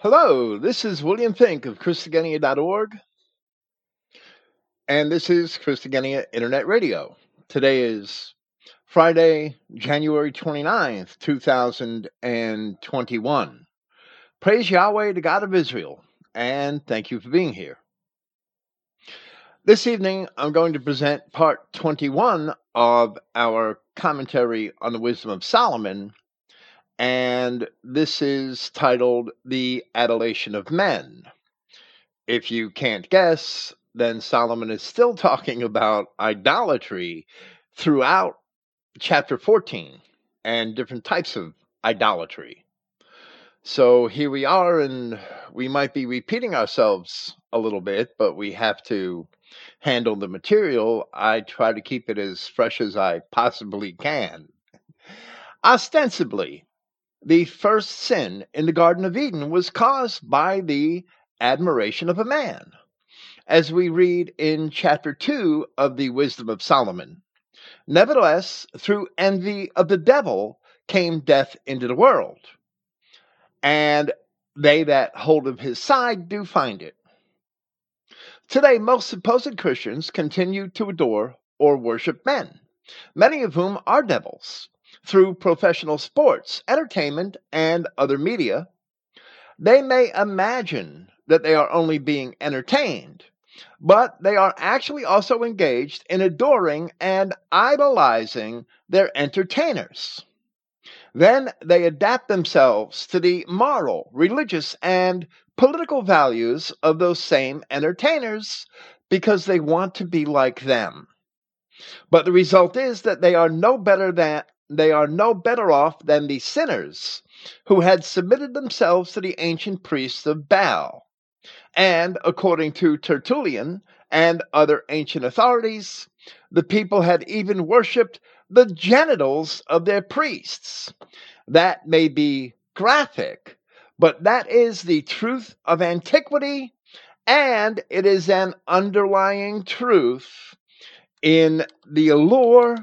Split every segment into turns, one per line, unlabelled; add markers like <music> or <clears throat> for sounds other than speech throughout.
Hello, this is William Finck of Christogenea.org, and this is Christogenea Internet Radio. Today is Friday, January 29th, 2021. Praise Yahweh, the God of Israel, and thank you for being here. This evening, I'm going to present part 21 of our commentary on the wisdom of Solomon and this is titled The Adulation of Men. If you can't guess, then Solomon is still <laughs> talking about idolatry throughout chapter 14 and different types of idolatry. So here we are, and we might be repeating ourselves a little bit, but we have to handle the material. I try to keep it as fresh as I possibly can. Ostensibly, the first sin in the Garden of Eden was caused by the admiration of a man, as we read in chapter 2 of the Wisdom of Solomon. Nevertheless, through envy of the devil came death into the world, and they that hold of his side do find it. Today, most supposed Christians continue to adore or worship men, many of whom are devils through professional sports, entertainment, and other media, they may imagine that they are only being entertained, but they are actually also engaged in adoring and idolizing their entertainers. Then they adapt themselves to the moral, religious, and political values of those same entertainers because they want to be like them. But the result is that they are no better than they are no better off than the sinners who had submitted themselves to the ancient priests of Baal. And according to Tertullian and other ancient authorities, the people had even worshipped the genitals of their priests. That may be graphic, but that is the truth of antiquity, and it is an underlying truth in the allure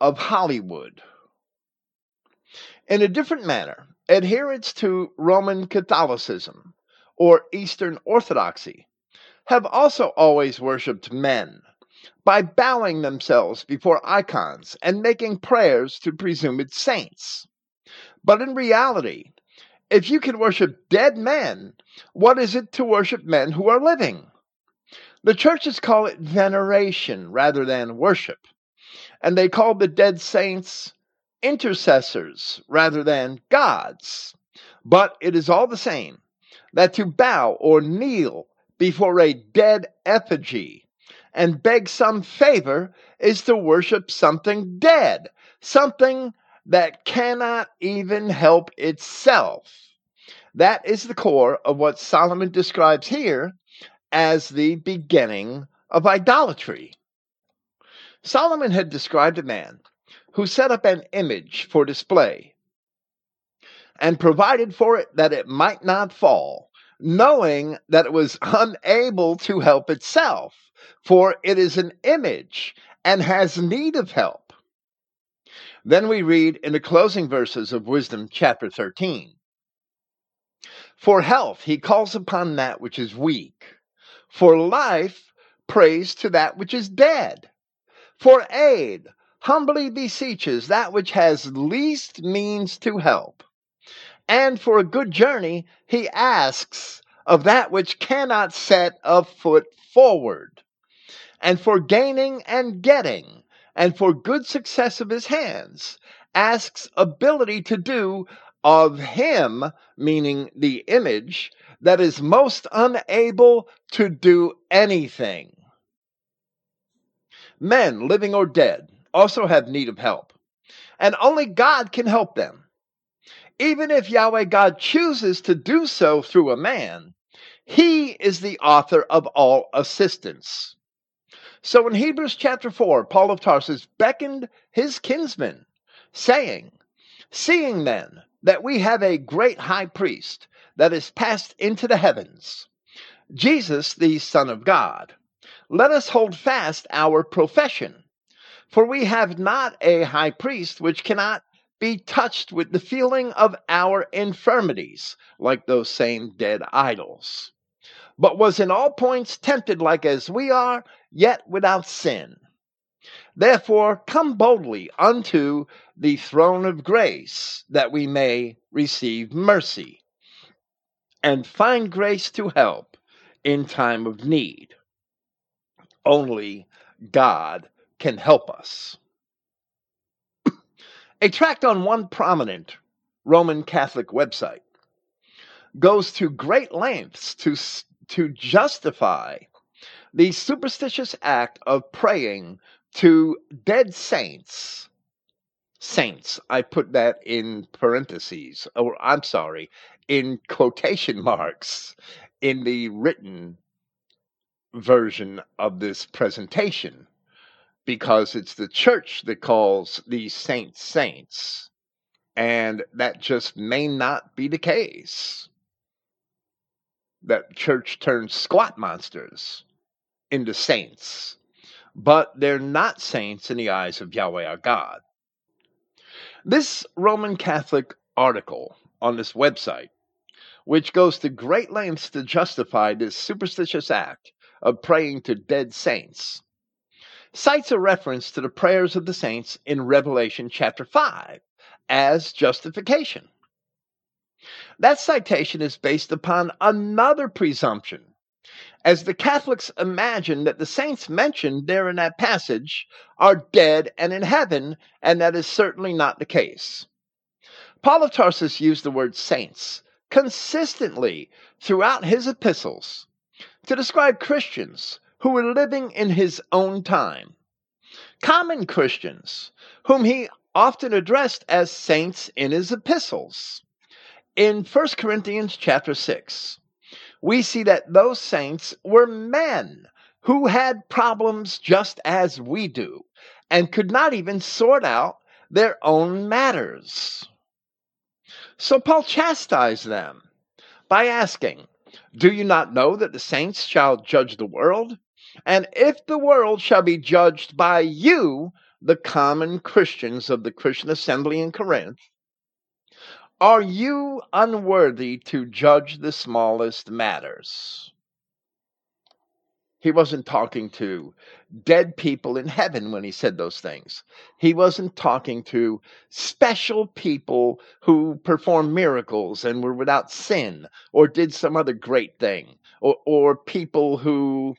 of Hollywood. In a different manner, adherents to Roman Catholicism or Eastern Orthodoxy have also always worshipped men by bowing themselves before icons and making prayers to presumed saints. But in reality, if you can worship dead men, what is it to worship men who are living? The churches call it veneration rather than worship, and they call the dead saints intercessors rather than gods. But it is all the same that to bow or kneel before a dead effigy and beg some favor is to worship something dead, something that cannot even help itself. That is the core of what Solomon describes here as the beginning of idolatry. Solomon had described a man who set up an image for display and provided for it that it might not fall, knowing that it was unable to help itself, for it is an image and has need of help. Then we read in the closing verses of Wisdom chapter 13 For health, he calls upon that which is weak. For life, prays to that which is dead. For aid, humbly beseeches that which has least means to help. And for a good journey, he asks of that which cannot set a foot forward. And for gaining and getting, and for good success of his hands, asks ability to do of him, meaning the image, that is most unable to do anything. Men, living or dead, also have need of help. And only God can help them. Even if Yahweh God chooses to do so through a man, he is the author of all assistance. So in Hebrews chapter 4, Paul of Tarsus beckoned his kinsmen, saying, Seeing then that we have a great high priest that is passed into the heavens, Jesus the Son of God, let us hold fast our profession. For we have not a high priest which cannot be touched with the feeling of our infirmities, like those same dead idols, but was in all points tempted like as we are, yet without sin. Therefore, come boldly unto the throne of grace, that we may receive mercy and find grace to help in time of need. Only God can help us. A tract on one prominent Roman Catholic website goes to great lengths to, to justify the superstitious act of praying to dead saints. Saints, I put that in parentheses, or I'm sorry, in quotation marks in the written version of this presentation because it's the church that calls these saints saints. And that just may not be the case. That church turns squat monsters into saints, but they're not saints in the eyes of Yahweh our God. This Roman Catholic article on this website, which goes to great lengths to justify this superstitious act of praying to dead saints, cites a reference to the prayers of the saints in Revelation chapter 5 as justification. That citation is based upon another presumption, as the Catholics imagine that the saints mentioned there in that passage are dead and in heaven, and that is certainly not the case. Paul of Tarsus used the word saints consistently throughout his epistles to describe Christians who were living in his own time. Common Christians, whom he often addressed as saints in his epistles. In 1 Corinthians chapter 6, we see that those saints were men who had problems just as we do and could not even sort out their own matters. So Paul chastised them by asking, Do you not know that the saints shall judge the world? And if the world shall be judged by you, the common Christians of the Christian assembly in Corinth, are you unworthy to judge the smallest matters? He wasn't talking to dead people in heaven when he said those things. He wasn't talking to special people who performed miracles and were without sin or did some other great thing or, or people who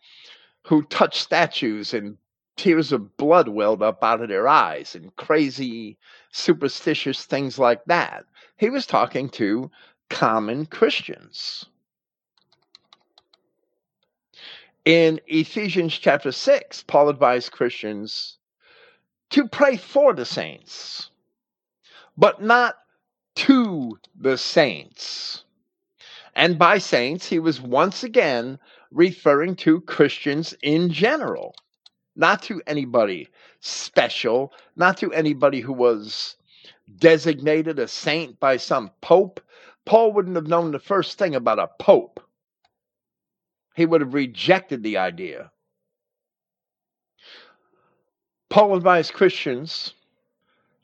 who touched statues and tears of blood welled up out of their eyes and crazy superstitious things like that. He was talking to common Christians. In Ephesians chapter 6, Paul advised Christians to pray for the saints, but not to the saints. And by saints, he was once again referring to Christians in general, not to anybody special, not to anybody who was designated a saint by some pope. Paul wouldn't have known the first thing about a pope. He would have rejected the idea. Paul advised Christians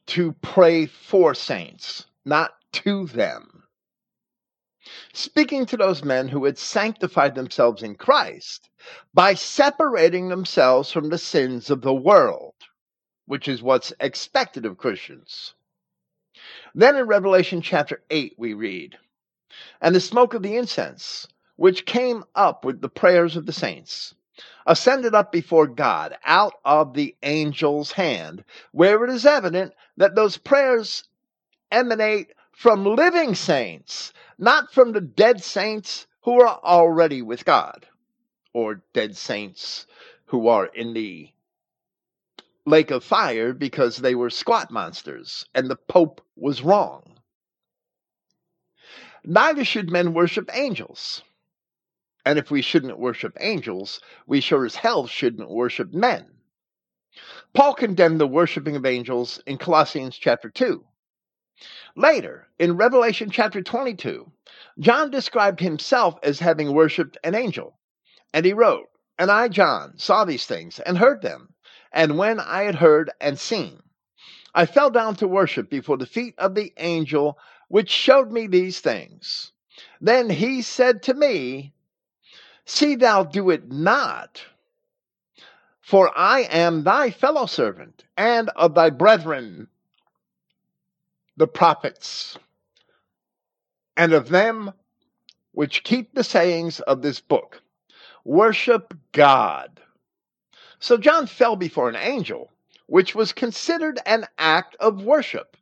to pray for saints, not to them speaking to those men who had sanctified themselves in Christ by separating themselves from the sins of the world, which is what's expected of Christians. Then in Revelation chapter 8, we read, And the smoke of the incense, which came up with the prayers of the saints, ascended up before God out of the angel's hand, where it is evident that those prayers emanate from living saints not from the dead saints who are already with God, or dead saints who are in the lake of fire because they were squat monsters and the Pope was wrong. Neither should men worship angels. And if we shouldn't worship angels, we sure as hell shouldn't worship men. Paul condemned the worshiping of angels in Colossians chapter 2. Later, in Revelation chapter 22, John described himself as having worshipped an angel. And he wrote, And I, John, saw these things and heard them. And when I had heard and seen, I fell down to worship before the feet of the angel which showed me these things. Then he said to me, See thou do it not, for I am thy fellow servant and of thy brethren, the prophets, and of them which keep the sayings of this book. Worship God. So John fell before an angel, which was considered an act of worship.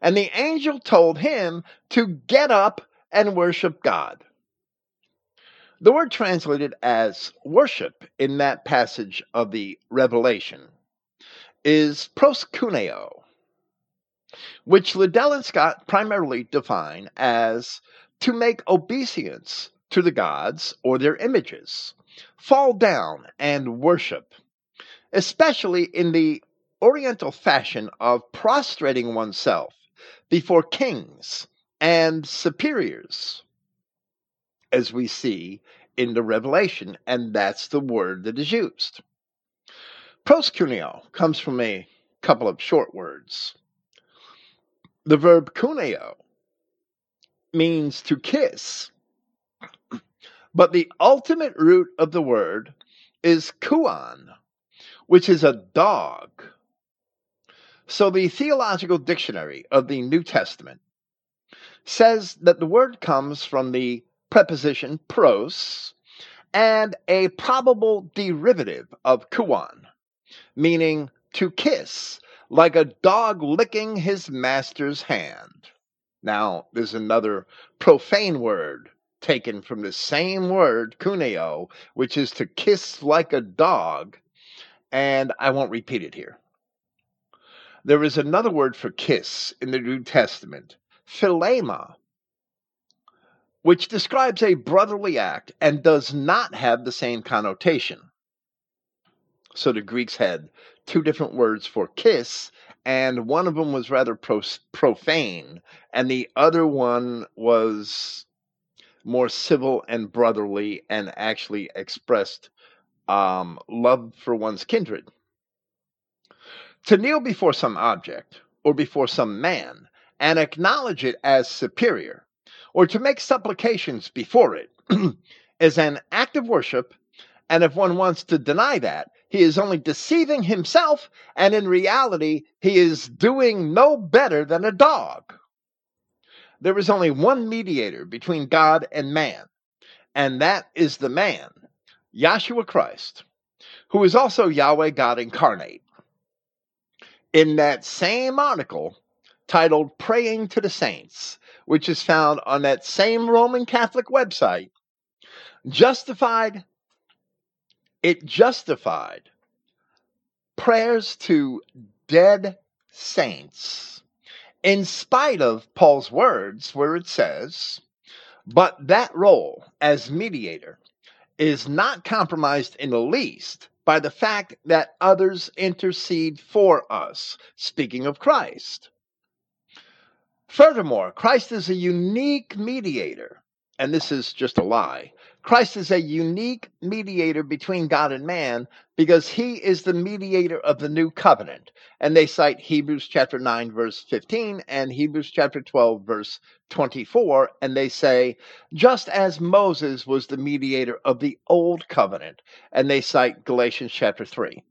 And the angel told him to get up and worship God. The word translated as worship in that passage of the Revelation is proskuneo, which Liddell and Scott primarily define as to make obeisance to the gods or their images, fall down and worship, especially in the Oriental fashion of prostrating oneself before kings and superiors as we see in the Revelation, and that's the word that is used. Proskuneo comes from a couple of short words. The verb kuneo means to kiss, but the ultimate root of the word is kuan, which is a dog. So the Theological Dictionary of the New Testament says that the word comes from the preposition pros and a probable derivative of kuan, meaning to kiss, like a dog licking his master's hand. Now, there's another profane word taken from the same word, kuneo, which is to kiss like a dog, and I won't repeat it here. There is another word for kiss in the New Testament, philema, which describes a brotherly act and does not have the same connotation. So the Greeks had two different words for kiss, and one of them was rather profane, and the other one was more civil and brotherly and actually expressed um, love for one's kindred. To kneel before some object or before some man and acknowledge it as superior or to make supplications before it <clears throat> is an act of worship. And if one wants to deny that, he is only deceiving himself, and in reality, he is doing no better than a dog. There is only one mediator between God and man, and that is the man, Yahshua Christ, who is also Yahweh God incarnate. In that same article titled Praying to the Saints, which is found on that same Roman Catholic website, justified, it justified prayers to dead saints in spite of Paul's words, where it says, but that role as mediator is not compromised in the least by the fact that others intercede for us, speaking of Christ. Furthermore, Christ is a unique mediator, and this is just a lie. Christ is a unique mediator between God and man because he is the mediator of the new covenant. And they cite Hebrews chapter 9, verse 15, and Hebrews chapter 12, verse 24. And they say, just as Moses was the mediator of the old covenant. And they cite Galatians chapter 3.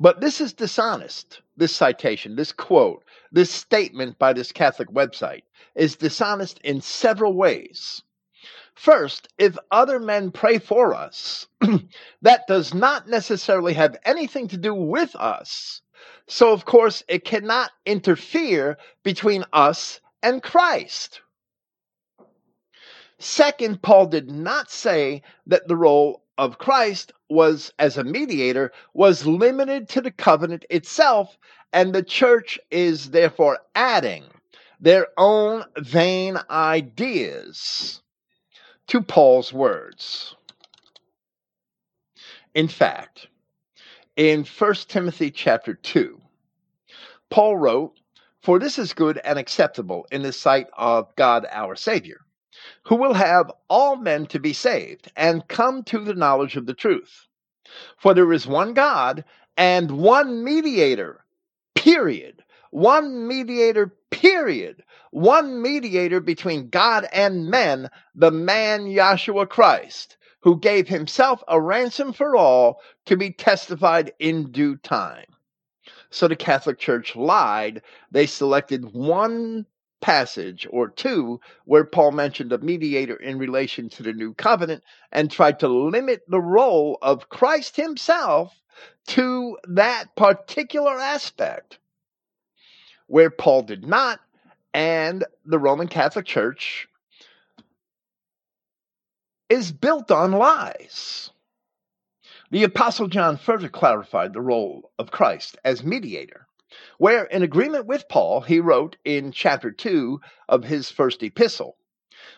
But this is dishonest. This citation, this quote, this statement by this Catholic website is dishonest in several ways. First, if other men pray for us, <clears throat> that does not necessarily have anything to do with us. So, of course, it cannot interfere between us and Christ. Second, Paul did not say that the role of Christ was as a mediator was limited to the covenant itself and the church is therefore adding their own vain ideas to Paul's words. In fact, in 1 Timothy chapter 2, Paul wrote, For this is good and acceptable in the sight of God our Savior who will have all men to be saved and come to the knowledge of the truth. For there is one God and one mediator, period, one mediator, period. One mediator between God and men, the man Yahshua Christ, who gave himself a ransom for all to be testified in due time. So the Catholic Church lied. They selected one passage or two where Paul mentioned a mediator in relation to the new covenant and tried to limit the role of Christ himself to that particular aspect where Paul did not, and the Roman Catholic Church is built on lies. The Apostle John further clarified the role of Christ as mediator, where, in agreement with Paul, he wrote in chapter 2 of his first epistle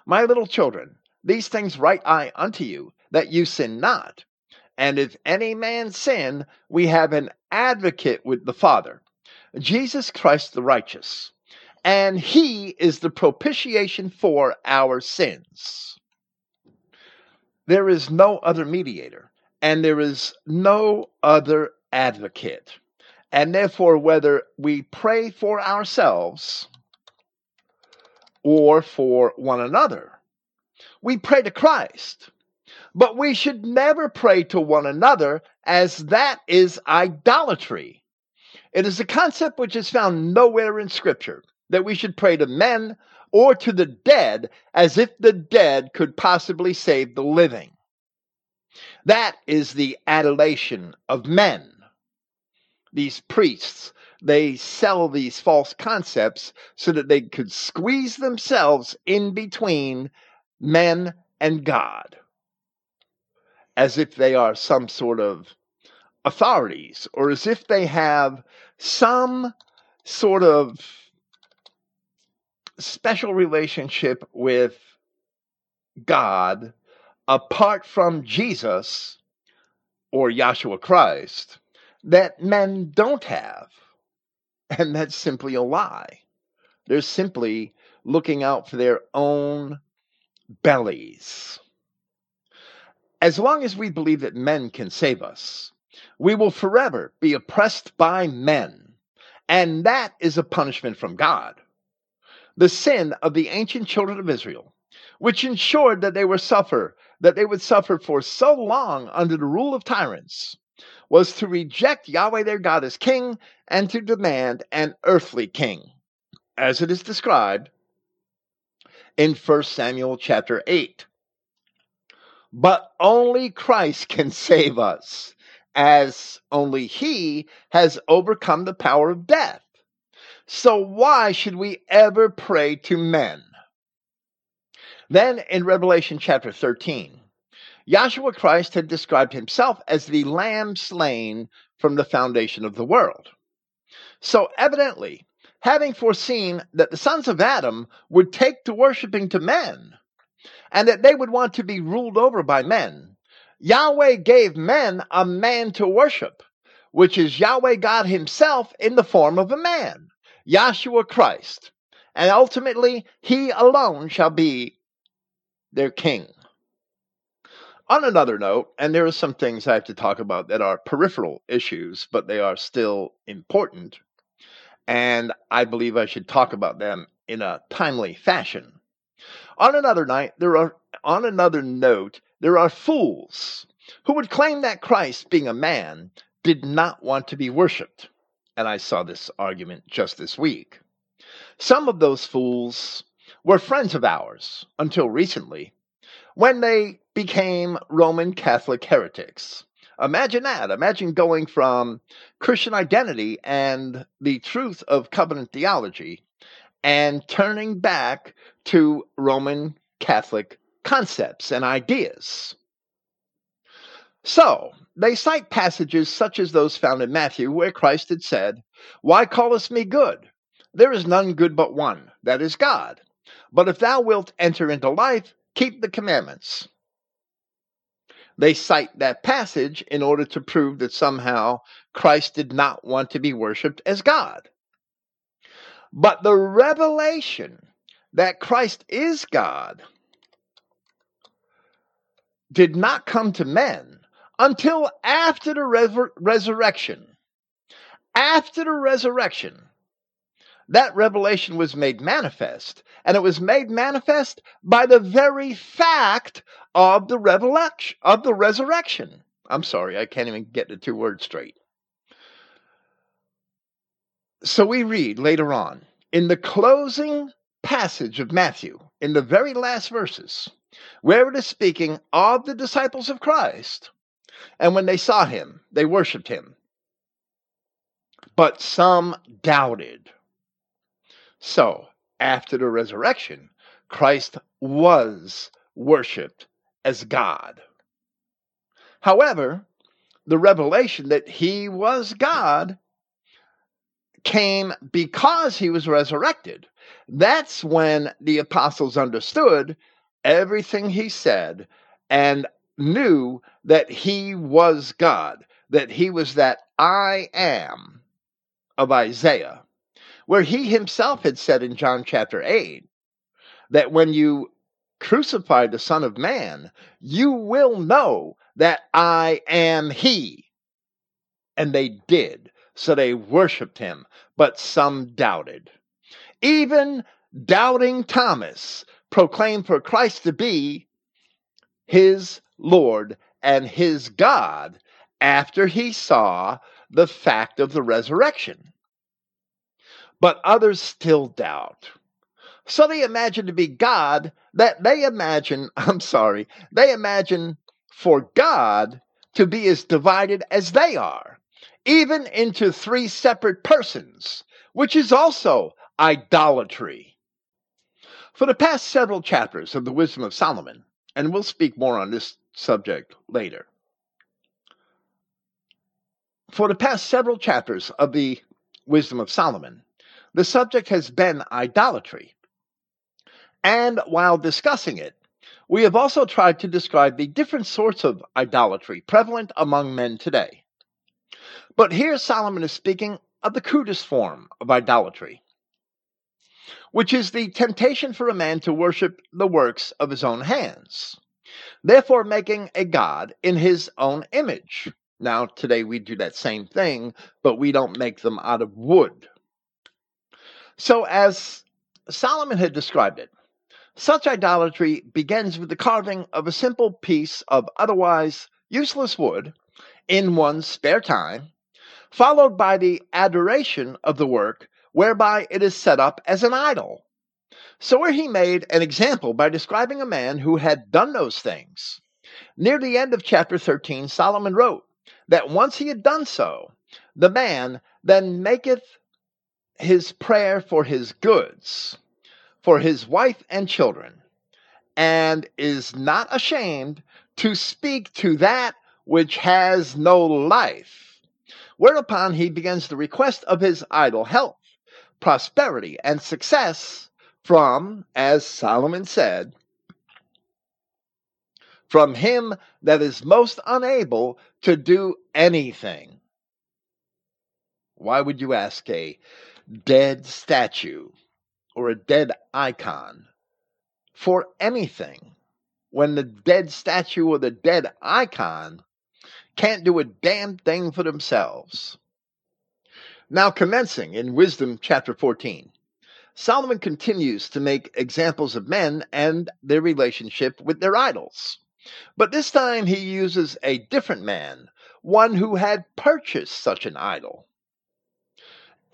My little children, these things write I unto you, that you sin not. And if any man sin, we have an advocate with the Father, Jesus Christ the righteous, and he is the propitiation for our sins. There is no other mediator, and there is no other advocate. And therefore, whether we pray for ourselves or for one another, we pray to Christ. But we should never pray to one another, as that is idolatry. It is a concept which is found nowhere in Scripture that we should pray to men or to the dead as if the dead could possibly save the living. That is the adulation of men. These priests, they sell these false concepts so that they could squeeze themselves in between men and God, as if they are some sort of authorities or as if they have some sort of special relationship with God apart from Jesus or Yahshua Christ that men don't have. And that's simply a lie. They're simply looking out for their own bellies. As long as we believe that men can save us, we will forever be oppressed by men. And that is a punishment from God. The sin of the ancient children of Israel, which ensured that they were suffer, that they would suffer for so long under the rule of tyrants, was to reject Yahweh their God as king and to demand an earthly king, as it is described in 1 Samuel chapter 8. But only Christ can save us as only he has overcome the power of death. So why should we ever pray to men? Then in Revelation chapter 13, Yahshua Christ had described himself as the lamb slain from the foundation of the world. So evidently, having foreseen that the sons of Adam would take to worshiping to men, and that they would want to be ruled over by men, Yahweh gave men a man to worship, which is Yahweh God Himself in the form of a man, Yahshua Christ. And ultimately, He alone shall be their king. On another note, and there are some things I have to talk about that are peripheral issues, but they are still important, and I believe I should talk about them in a timely fashion. On another night, there are on another note, there are fools who would claim that Christ, being a man, did not want to be worshiped. And I saw this argument just this week. Some of those fools were friends of ours until recently, when they became Roman Catholic heretics. Imagine that. Imagine going from Christian identity and the truth of covenant theology and turning back to Roman Catholic concepts and ideas. So, they cite passages such as those found in Matthew, where Christ had said, Why callest me good? There is none good but one, that is God. But if thou wilt enter into life, keep the commandments. They cite that passage in order to prove that somehow Christ did not want to be worshiped as God. But the revelation that Christ is God did not come to men until after the res- resurrection. After the resurrection, that revelation was made manifest. And it was made manifest by the very fact of the revelation of the resurrection. I'm sorry, I can't even get the two words straight. So we read later on in the closing passage of Matthew, in the very last verses, where it is speaking of the disciples of Christ. And when they saw him, they worshiped him. But some doubted. So, after the resurrection, Christ was worshiped as God. However, the revelation that he was God came because he was resurrected. That's when the apostles understood everything he said and knew that he was God, that he was that I am of Isaiah, where he himself had said in John chapter 8 that when you crucify the Son of Man, you will know that I am he. And they did. So they worshiped him, but some doubted. Even doubting Thomas proclaimed for Christ to be his Lord and his God after he saw the fact of the resurrection. But others still doubt. So they imagine to be God that they imagine, <laughs> I'm sorry, they imagine for God to be as divided as they are, even into three separate persons, which is also idolatry. For the past several chapters of the Wisdom of Solomon, and we'll speak more on this subject later. For the past several chapters of the Wisdom of Solomon, the subject has been idolatry. And while discussing it, we have also tried to describe the different sorts of idolatry prevalent among men today. But here Solomon is speaking of the crudest form of idolatry, which is the temptation for a man to worship the works of his own hands, therefore making a god in his own image. Now, today we do that same thing, but we don't make them out of wood. So, as Solomon had described it, such idolatry begins with the carving of a simple piece of otherwise useless wood in one's spare time, followed by the adoration of the work whereby it is set up as an idol. So, where he made an example by describing a man who had done those things. Near the end of chapter 13, Solomon wrote that once he had done so, the man then maketh his prayer for his goods, for his wife and children, and is not ashamed to speak to that which has no life. Whereupon he begins the request of his idol health prosperity, and success from, as Solomon said, from him that is most unable to do anything. Why would you ask a dead statue or a dead icon for anything when the dead statue or the dead icon can't do a damn thing for themselves? Now, commencing in Wisdom chapter 14, Solomon continues to make examples of men and their relationship with their idols. But this time he uses a different man, one who had purchased such an idol.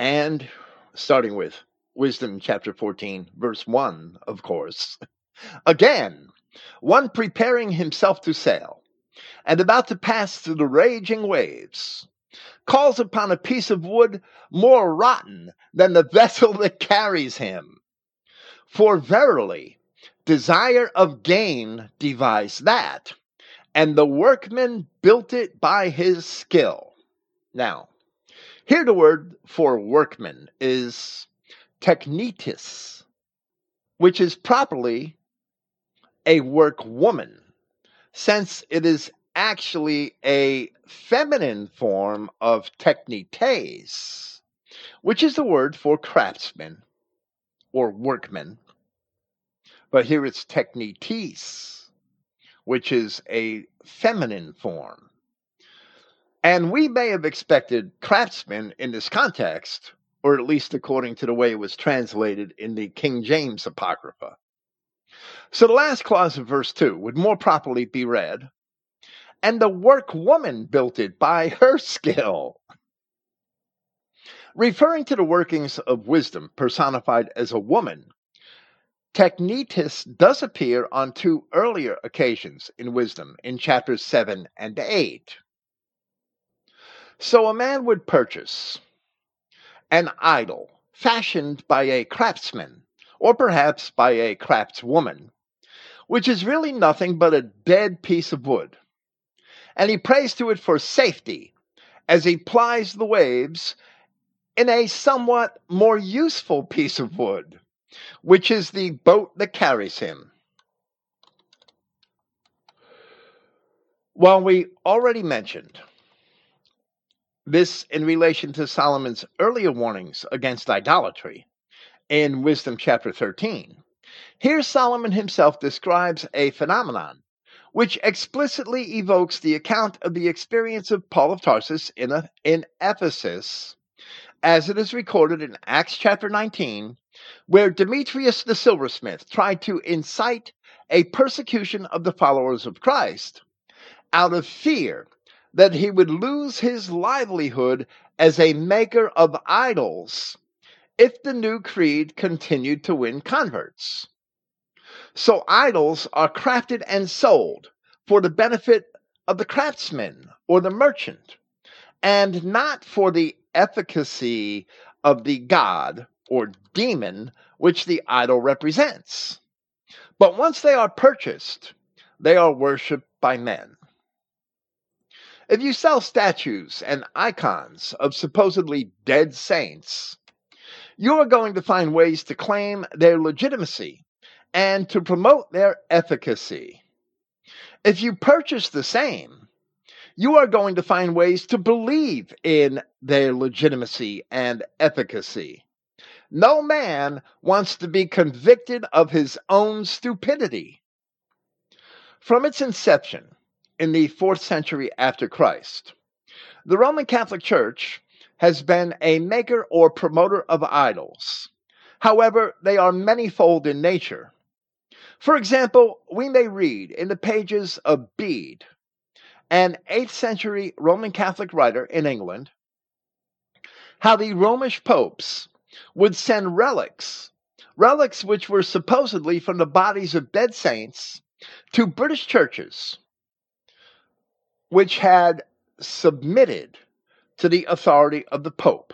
And starting with Wisdom chapter 14, verse 1, of course. Again, one preparing himself to sail and about to pass through the raging waves calls upon a piece of wood more rotten than the <laughs> vessel that carries him. For verily, desire of gain devised that, and the workman built it by his skill. Now, here the word for workman is technitis, which is properly a workwoman, since it is actually a feminine form of technites, which is the word for craftsman or workman. But here it's technites, which is a feminine form. And we may have expected craftsman in this context or at least according to the way it was translated in the King James Apocrypha. So the last clause of verse 2 would more properly be read, and the workwoman built it by her skill. Referring to the workings of wisdom personified as a woman, Technitis does appear on two earlier occasions in wisdom in chapters 7 and 8. So a man would purchase an idol fashioned by a craftsman, or perhaps by a craftswoman, which is really nothing but a dead piece of wood. And he prays to it for safety as he plies the waves in a somewhat more useful piece of wood, which is the boat that carries him. While we already mentioned this in relation to Solomon's earlier warnings against idolatry in Wisdom chapter 13. Here, Solomon himself describes a phenomenon which explicitly evokes the account of the experience of Paul of Tarsus in, a, in Ephesus, as it is recorded in Acts chapter 19, where Demetrius the silversmith tried to incite a persecution of the followers of Christ out of fear that he would lose his livelihood as a maker of idols if the new creed continued to win converts. So idols are crafted and sold for the benefit of the craftsman or the merchant, and not for the efficacy of the god or demon which the idol represents. But once they are purchased, they are worshiped by men. If you sell statues and icons of supposedly dead saints, you are going to find ways to claim their legitimacy and to promote their efficacy. If you purchase the same, you are going to find ways to believe in their legitimacy and efficacy. No man wants to be convicted of his own stupidity. From its inception, in the fourth century after Christ. The Roman Catholic Church has been a maker or promoter of idols. However, they are manyfold in nature. For example, we may read in the pages of Bede, an 8th century Roman Catholic writer in England, how the Romish popes would send relics, relics which were supposedly from the bodies of dead saints, to British churches which had submitted to the authority of the Pope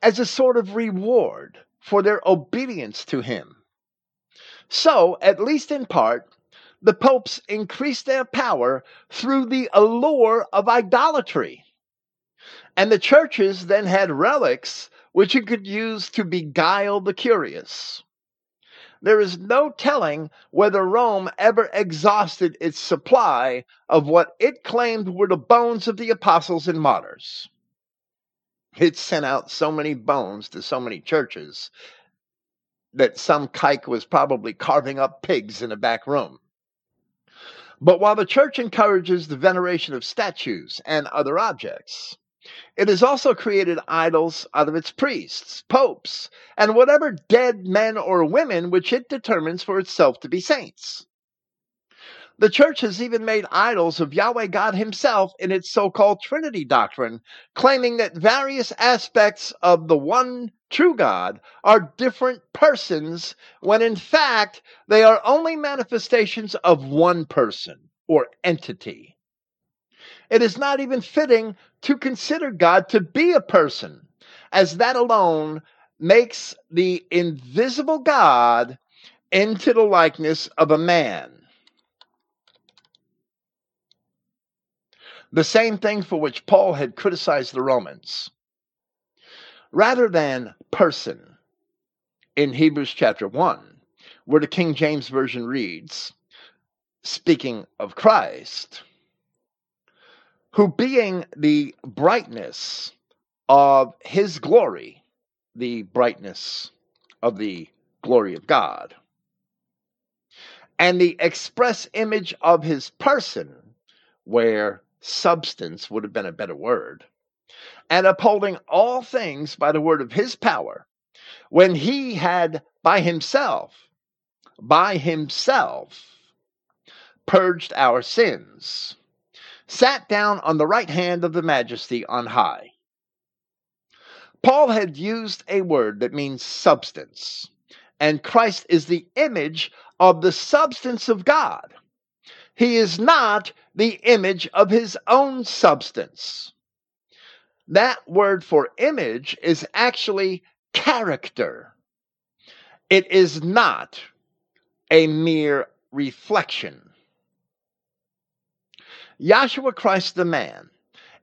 as a sort of reward for their obedience to him. So, at least in part, the popes increased their power through the allure of idolatry. And the churches then had relics which it could use to beguile the curious there is no telling whether Rome ever exhausted its supply of what it claimed were the bones of the apostles and martyrs. It sent out so many bones to so many churches that some kike was probably carving up pigs in a back room. But while the church encourages the veneration of statues and other objects, it has also created idols out of its priests, popes, and whatever dead men or women which it determines for itself to be saints. The church has even made idols of Yahweh God Himself in its so called Trinity doctrine, claiming that various aspects of the one true God are different persons, when in fact they are only manifestations of one person or entity. It is not even fitting to consider God to be a person, as that alone makes the invisible God into the likeness of a man. The same thing for which Paul had criticized the Romans. Rather than person. In Hebrews chapter 1, where the King James Version reads, speaking of Christ, who being the brightness of his glory, the brightness of the glory of God, and the express image of his person, where substance would have been a better word, and upholding all things by the word of his power, when he had by himself, by himself, purged our sins, sat down on the right hand of the majesty on high. Paul had used a word that means substance, and Christ is the image of the substance of God. He is not the image of his own substance. That word for image is actually character. It is not a mere reflection. Yahshua Christ the man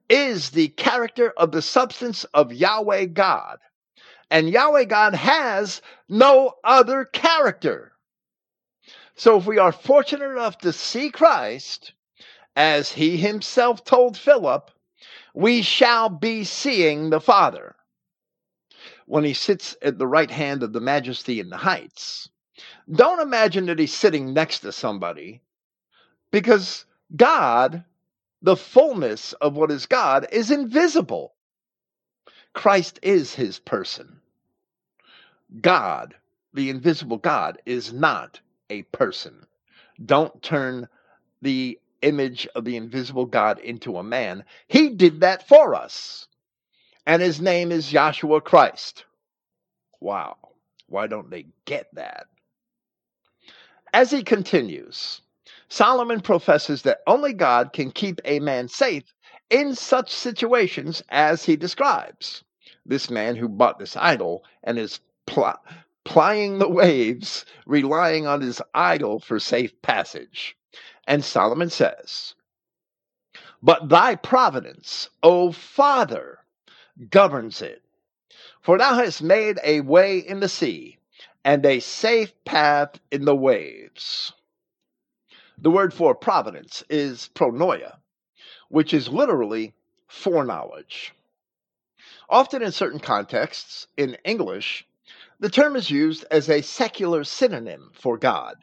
is the character of the substance of Yahweh God. And Yahweh God has no other character. So if we are fortunate enough to see Christ, as he himself told Philip, we shall be seeing the Father when he sits at the right hand of the majesty in the heights. Don't imagine that he's sitting next to somebody because God, the fullness of what is God, is invisible. Christ is his person. God, the invisible God, is not a person. Don't turn the image of the invisible God into a man. He did that for us. And his name is Yahshua Christ. Wow. Why don't they get that? As he continues, Solomon professes that only God can keep a man safe in such situations as he describes. This man who bought this idol and is pl- plying the waves, relying on his idol for safe passage. And Solomon says, But thy providence, O Father, governs it. For thou hast made a way in the sea and a safe path in the waves. The word for providence is pronoia, which is literally foreknowledge. Often in certain contexts, in English, the term is used as a secular synonym for God.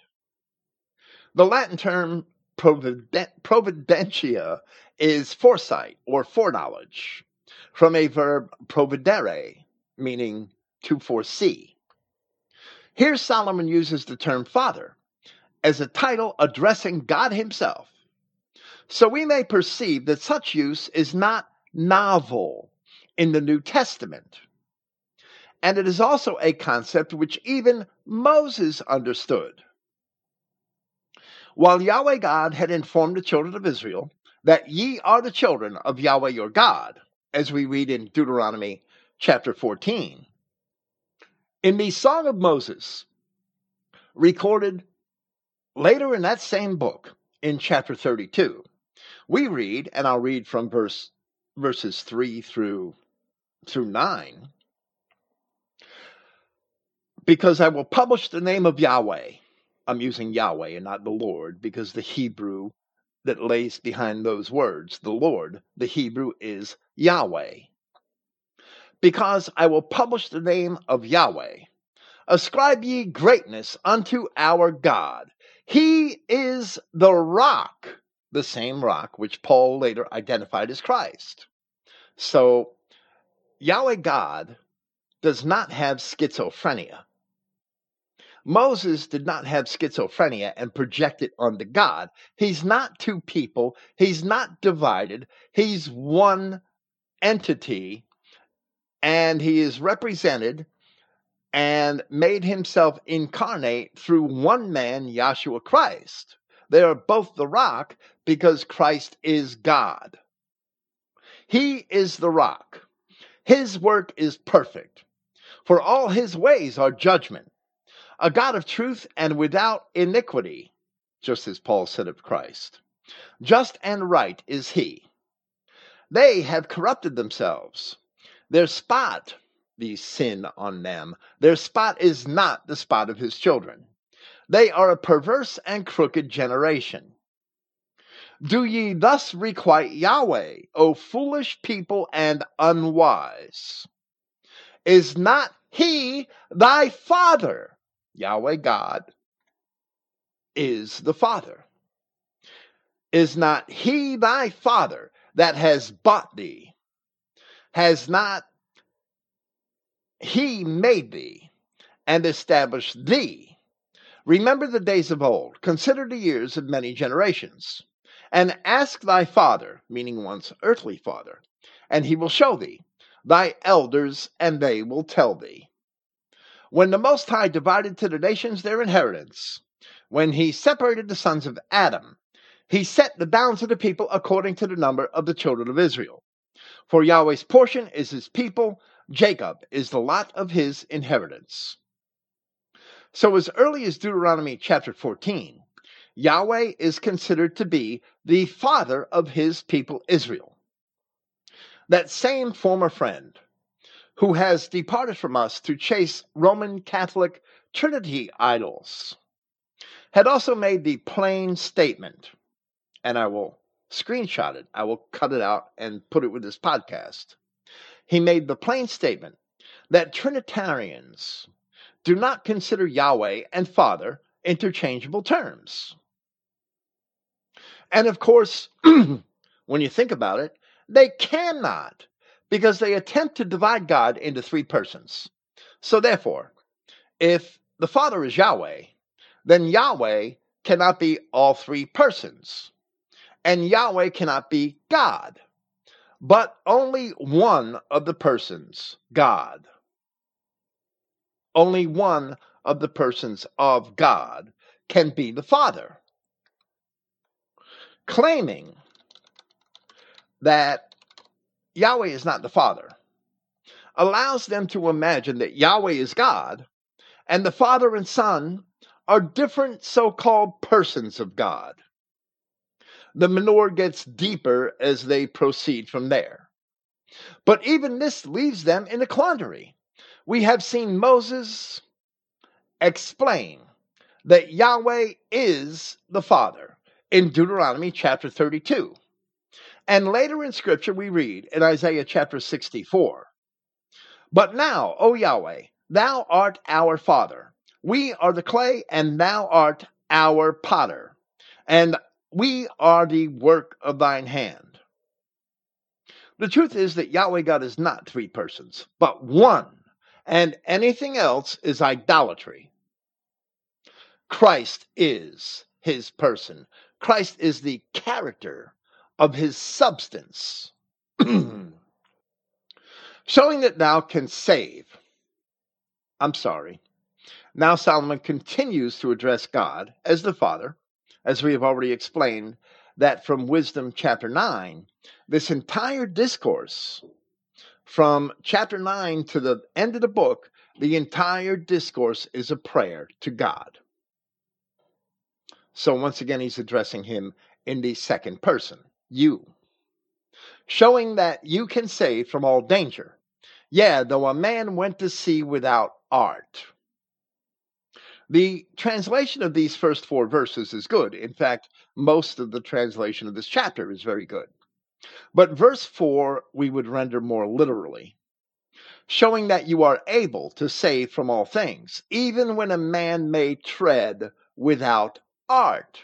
The Latin term providentia is foresight or foreknowledge, from a verb providere, meaning to foresee. Here, Solomon uses the term Father as a title addressing God Himself. So we may perceive that such use is not novel in the New Testament. And it is also a concept which even Moses understood. While Yahweh God had informed the children of Israel that ye are the children of Yahweh your God, as we read in Deuteronomy chapter 14, in the Song of Moses, recorded later in that same book, in chapter 32, we read, and I'll read from verse verses 3 through through 9, because I will publish the name of Yahweh. I'm using Yahweh and not the Lord, because the Hebrew that lays behind those words, the Lord, the Hebrew is Yahweh because I will publish the name of Yahweh. Ascribe ye greatness unto our God. He is the rock, the same rock which Paul later identified as Christ. So, Yahweh God does not have schizophrenia. Moses did not have schizophrenia and project it onto God. He's not two people, he's not divided, he's one entity and he is represented and made himself incarnate through one man, Yahshua Christ. They are both the rock because Christ is God. He is the rock. His work is perfect, for all his ways are judgment. A God of truth and without iniquity, just as Paul said of Christ. Just and right is he. They have corrupted themselves their spot, the sin on them, their spot is not the spot of his children. They are a perverse and crooked generation. Do ye thus requite Yahweh, O foolish people and unwise? Is not he thy father? Yahweh God is the Father. Is not he thy father that has bought thee? Has not he made thee and established thee? Remember the days of old, consider the years of many generations, and ask thy father, meaning one's earthly father, and he will show thee, thy elders, and they will tell thee. When the Most High divided to the nations their inheritance, when he separated the sons of Adam, he set the bounds of the people according to the number of the children of Israel. For Yahweh's portion is his people, Jacob is the lot of his inheritance. So, as early as Deuteronomy chapter 14, Yahweh is considered to be the father of his people Israel. That same former friend who has departed from us to chase Roman Catholic Trinity idols had also made the plain statement, and I will screenshot it, I will cut it out and put it with this podcast. He made the plain statement that Trinitarians do not consider Yahweh and Father interchangeable terms. And of course, <clears throat> when you think about it, they cannot because they attempt to divide God into three persons. So therefore, if the Father is Yahweh, then Yahweh cannot be all three persons. And Yahweh cannot be God, but only one of the persons, God. Only one of the persons of God can be the Father. Claiming that Yahweh is not the Father allows them to imagine that Yahweh is God and the Father and Son are different so called persons of God. The manure gets deeper as they proceed from there. But even this leaves them in a quandary. We have seen Moses explain that Yahweh is the Father in Deuteronomy chapter 32. And later in Scripture, we read in Isaiah chapter 64 But now, O Yahweh, thou art our Father. We are the clay, and thou art our potter, and we are the work of thine hand. The truth is that Yahweh God is not three persons, but one, and anything else is idolatry. Christ is his person. Christ is the character of his substance, <clears throat> showing that thou can save. I'm sorry. Now Solomon continues to address God as the Father, as we have already explained, that from Wisdom chapter 9, this entire discourse, from chapter 9 to the end of the book, the entire discourse is a prayer to God. So once again, he's addressing him in the second person you, showing that you can save from all danger. Yeah, though a man went to sea without art. The translation of these first four verses is good. In fact, most of the translation of this chapter is very good. But verse 4 we would render more literally, showing that you are able to save from all things, even when a man may tread without art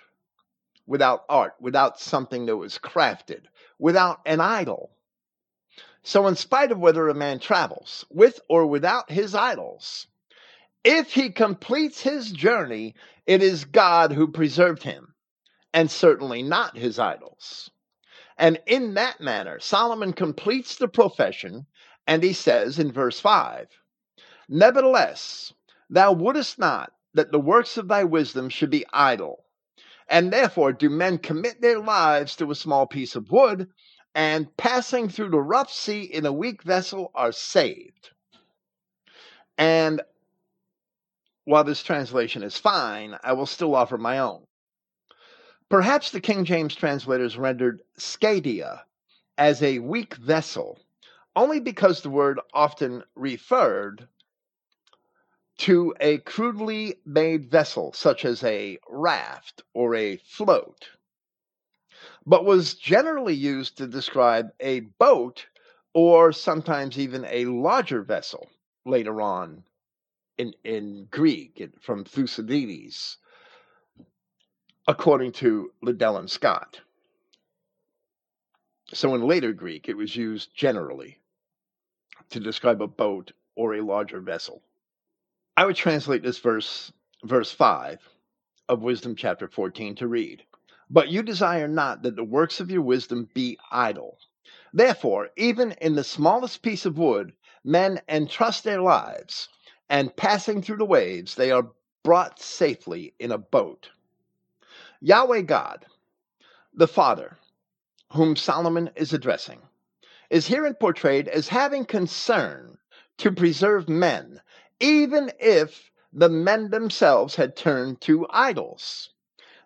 without art, without something that was crafted, without an idol. So, in spite of whether a man travels with or without his idols, if he completes his journey, it is God who preserved him, and certainly not his idols. And in that manner, Solomon completes the profession, and he says in verse 5 Nevertheless, thou wouldest not that the works of thy wisdom should be idle and therefore do men commit their lives to a small piece of wood, and passing through the rough sea in a weak vessel are saved. And while this translation is fine, I will still offer my own. Perhaps the King James translators rendered schedia as a weak vessel only because the word often referred to a crudely made vessel, such as a raft or a float, but was generally used to describe a boat or sometimes even a larger vessel later on in, in Greek from Thucydides, according to Liddell and Scott. So in later Greek, it was used generally. to describe a boat or a larger vessel. I would translate this verse, verse 5 of Wisdom chapter 14, to read But you desire not that the works of your wisdom be idle. Therefore, even in the smallest piece of wood, men entrust their lives, and passing through the waves, they are brought safely in a boat. Yahweh God, the Father, whom Solomon is addressing, is herein portrayed as having concern to preserve men, even if the men themselves had turned to idols,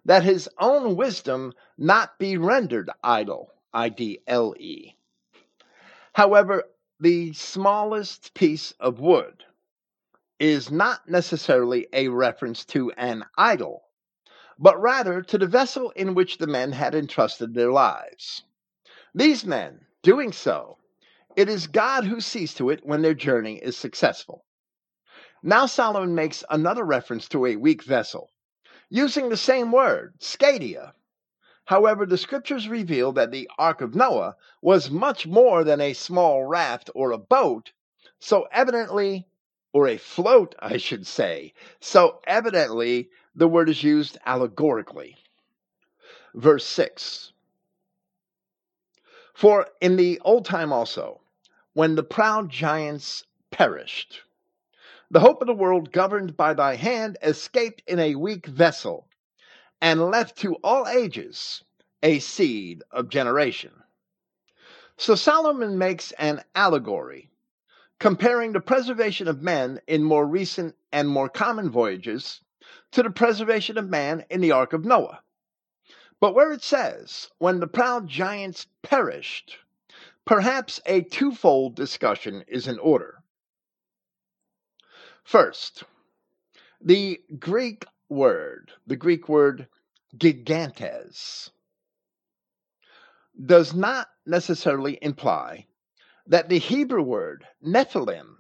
that his own wisdom not be rendered idle. I D L E. However, the smallest piece of wood is not necessarily a reference to an idol, but rather to the vessel in which the men had entrusted their lives. These men, doing so, it is God who sees to it when their journey is successful. Now Solomon makes another reference to a weak vessel, using the same word, schedia. However, the scriptures reveal that the Ark of Noah was much more than a small raft or a boat, so evidently, or a float, I should say, so evidently the word is used allegorically. Verse 6 For in the old time also, when the proud giants perished, the hope of the world governed by thy hand escaped in a weak vessel, and left to all ages a seed of generation. So Solomon makes an allegory comparing the preservation of men in more recent and more common voyages to the preservation of man in the Ark of Noah. But where it says, when the proud giants perished, perhaps a twofold discussion is in order. First, the Greek word, the Greek word gigantes, does not necessarily imply that the Hebrew word Nephilim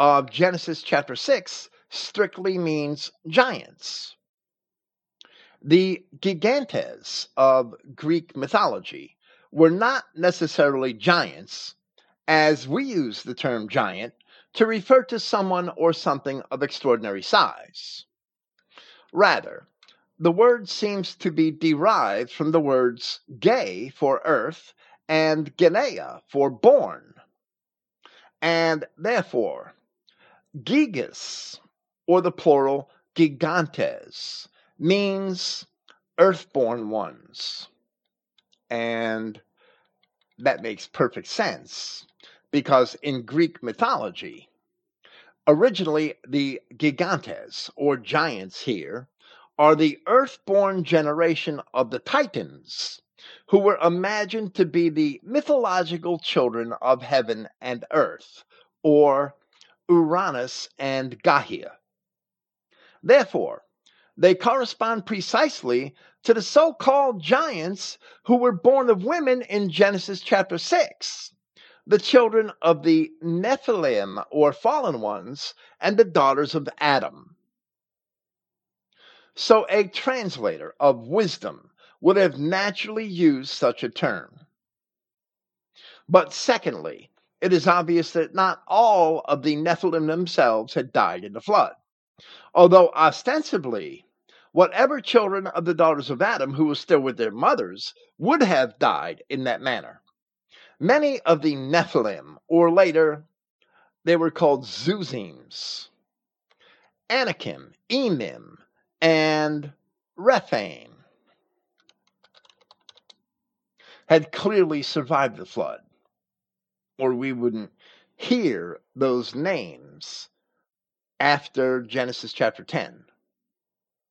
of Genesis chapter 6 strictly means giants. The gigantes of Greek mythology were not necessarily giants, as we use the term giant to refer to someone or something of extraordinary size. Rather, the word seems to be derived from the words gay for earth and genea for born. And therefore, gigas, or the plural gigantes, means earthborn ones. And that makes perfect sense because in Greek mythology, originally the gigantes, or giants here, are the earthborn generation of the Titans, who were imagined to be the mythological children of heaven and earth, or Uranus and Gaia. Therefore, they correspond precisely to the so called giants who were born of women in Genesis chapter 6 the children of the Nephilim, or fallen ones, and the daughters of Adam. So a translator of wisdom would have naturally used such a term. But secondly, it is obvious that not all of the Nephilim themselves had died in the flood, although ostensibly, whatever children of the daughters of Adam who were still with their mothers would have died in that manner. Many of the Nephilim, or later, they were called Zuzims, Anakim, Emim, and Rephaim, had clearly survived the flood, or we wouldn't hear those names after Genesis chapter 10.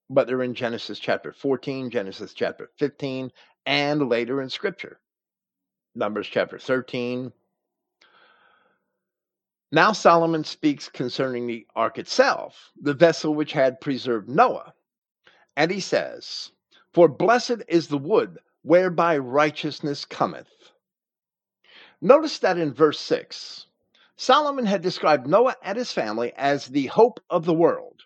But they're in Genesis chapter 14, Genesis chapter 15, and later in Scripture. Numbers chapter 13. Now Solomon speaks concerning the ark itself, the vessel which had preserved Noah. And he says, For blessed is the wood whereby righteousness cometh. Notice that in verse 6, Solomon had described Noah and his family as the hope of the world,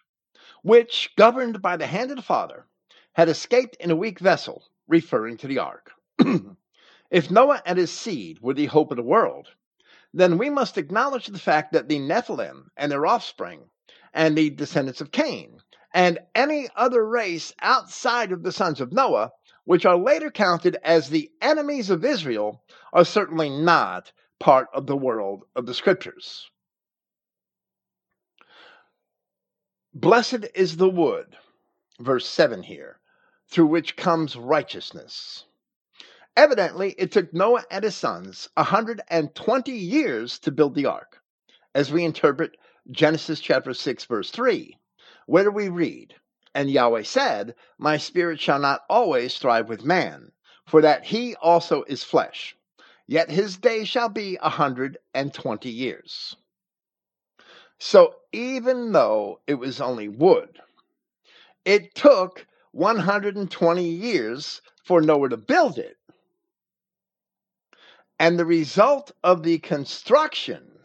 which, governed by the hand of the Father, had escaped in a weak vessel, referring to the ark. <clears throat> If Noah and his seed were the hope of the world, then we must acknowledge the fact that the Nephilim and their offspring, and the descendants of Cain, and any other race outside of the sons of Noah, which are later counted as the enemies of Israel, are certainly not part of the world of the scriptures. Blessed is the wood, verse 7 here, through which comes righteousness. Evidently, it took Noah and his sons a 120 years to build the ark, as we interpret Genesis chapter 6, verse 3, where we read, And Yahweh said, My spirit shall not always strive with man, for that he also is flesh, yet his day shall be a 120 years. So even though it was only wood, it took 120 years for Noah to build it. And the result of the construction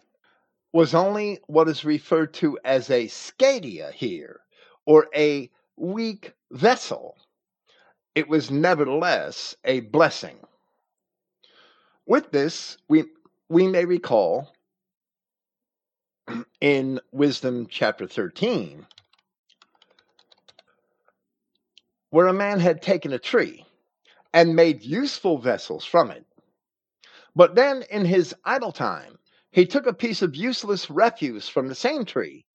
was only what is referred to as a schedia here, or a weak vessel. It was nevertheless a blessing. With this, we, we may recall in Wisdom chapter 13, where a man had taken a tree and made useful vessels from it. But then, in his idle time, he took a piece of useless refuse from the same tree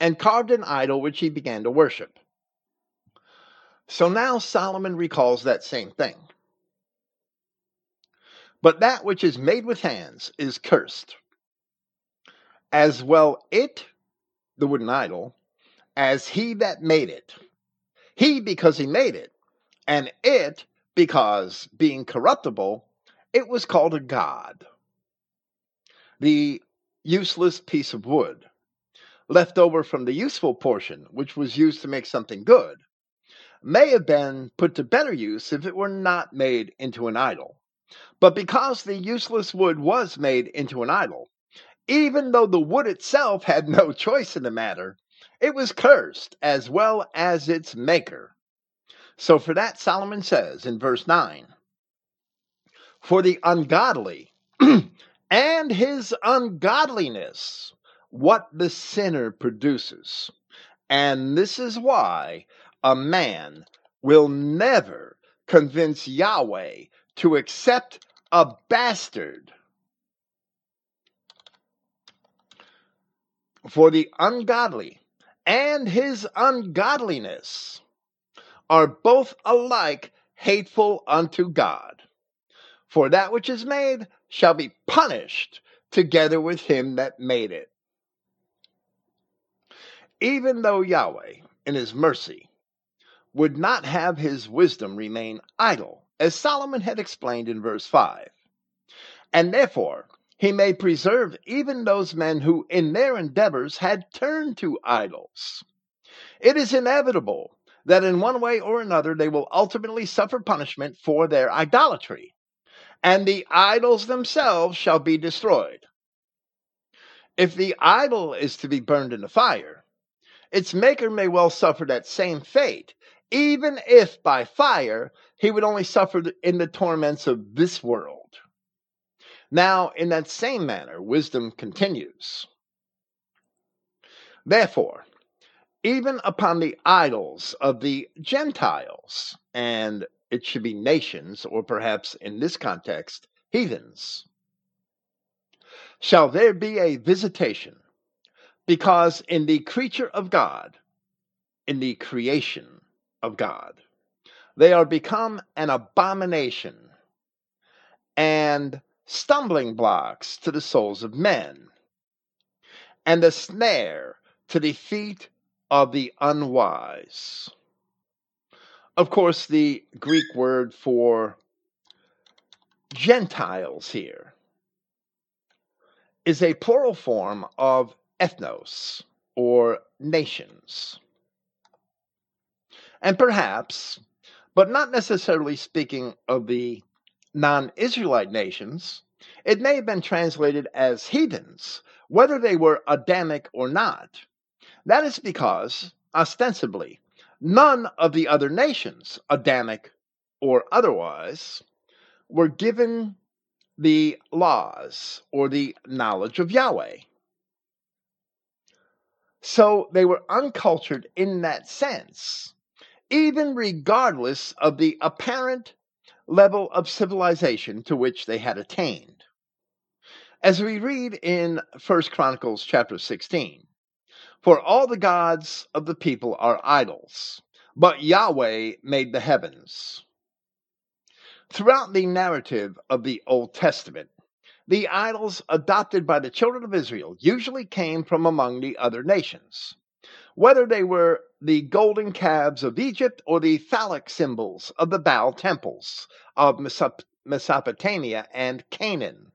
and carved an idol which he began to worship. So now Solomon recalls that same thing. But that which is made with hands is cursed as well it, the wooden idol, as he that made it. He because he made it, and it because, being corruptible, it was called a god. The useless piece of wood, left over from the useful portion, which was used to make something good, may have been put to better use if it were not made into an idol. But because the useless wood was made into an idol, even though the wood itself had no <laughs> choice in the matter, it was cursed as well as its maker. So for that, Solomon says in verse 9 For the ungodly <clears throat> and his ungodliness, what the sinner produces. And this is why a man will never convince Yahweh to accept a bastard For the ungodly and his ungodliness are both alike hateful unto God. For that which is made shall be punished together with him that made it. Even though Yahweh, in his mercy, would not have his wisdom remain idle, as Solomon had explained in verse 5, and therefore he may preserve even those men who, in their endeavors, had turned to idols. It is inevitable that in one way or another they will ultimately suffer punishment for their idolatry, and the idols themselves shall be destroyed. If the idol is to be burned in the fire, its maker may well suffer that same fate, even if by fire he would only suffer in the torments of this world. Now, in that same manner, wisdom continues. Therefore, even upon the idols of the Gentiles, and it should be nations, or perhaps in this context, heathens, shall there be a visitation, because in the creature of God, in the creation of God, they are become an abomination and stumbling blocks to the souls of men, and a snare to the feet of the unwise. Of course, the Greek word for Gentiles here is a plural form of ethnos or nations. And perhaps, but not necessarily speaking of the non Israelite nations, it may have been translated as heathens, whether they were Adamic or not. That is because, ostensibly, none of the other nations, Adamic or otherwise, were given the laws or the knowledge of Yahweh. So they were uncultured in that sense, even regardless of the apparent level of civilization to which they had attained. As we read in 1 Chronicles chapter 16, for all the gods of the people are idols, but Yahweh made the heavens. Throughout the narrative of the Old Testament, the idols adopted by the children of Israel usually came from among the other nations, whether they were the golden calves of Egypt or the phallic symbols of the Baal temples of Mesopotamia and Canaan.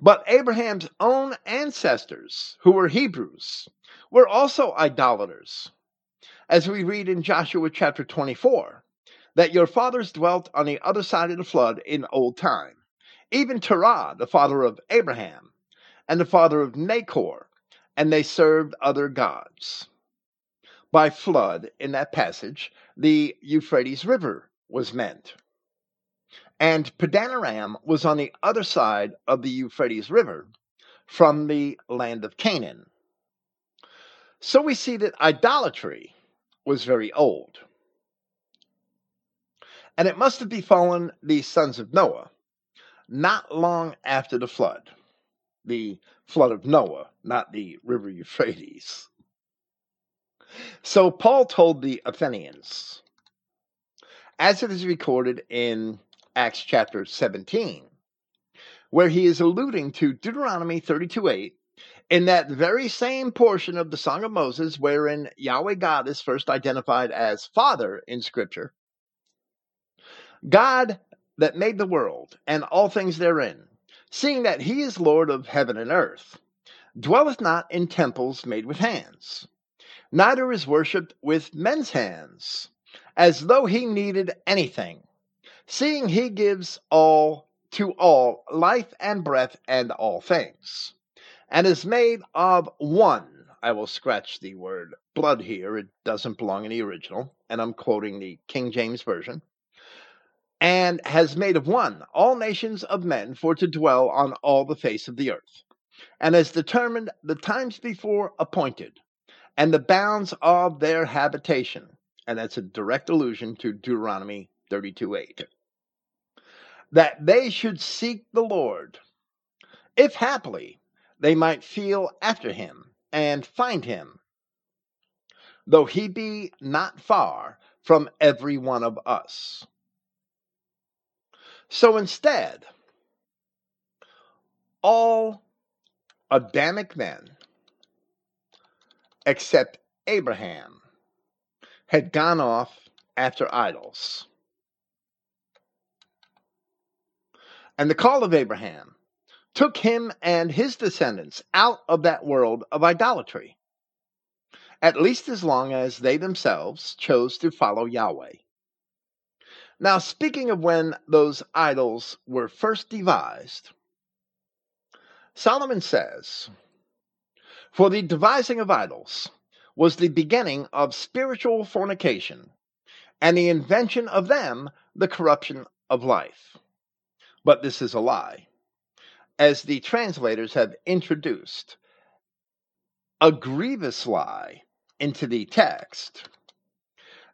But Abraham's own ancestors, who were Hebrews, were also idolaters. As we read in Joshua chapter 24, that your fathers dwelt on the other side of the flood in old time, even Terah, the father of Abraham, and the father of Nachor, and they served other gods. By flood, in that passage, the Euphrates River was meant. And Padanaram was on the other side of the Euphrates River from the land of Canaan. So we see that idolatry was very old. And it must have befallen the sons of Noah not long after the flood. The flood of Noah, not the river Euphrates. So Paul told the Athenians, as it is recorded in Acts chapter 17, where he is alluding to Deuteronomy 32 8, in that very same portion of the Song of Moses, wherein Yahweh God is first identified as Father in Scripture, God that made the world and all things therein, seeing that he is Lord of heaven and earth, dwelleth not in temples made with hands, neither is worshipped with men's hands, as though he needed anything, seeing he gives all to all life and breath and all things, and is made of one. I will scratch the word blood here, it doesn't belong in the original, and I'm quoting the King James Version and has made of one all nations of men for to dwell on all the face of the earth, and has determined the times before appointed, and the bounds of their habitation. And that's a direct allusion to Deuteronomy 32 8. That they should seek the Lord, if haply they might feel after him and find him, though he be not far from every one of us. So instead, all Adamic men, except Abraham, had gone off after idols. And the call of Abraham took him and his descendants out of that world of idolatry, at least as long as they themselves chose to follow Yahweh. Now, speaking of when those idols were first devised, Solomon says, For the devising of idols was the beginning of spiritual fornication, and the invention of them the corruption of life. But this is a lie, as the translators have introduced a grievous lie into the text.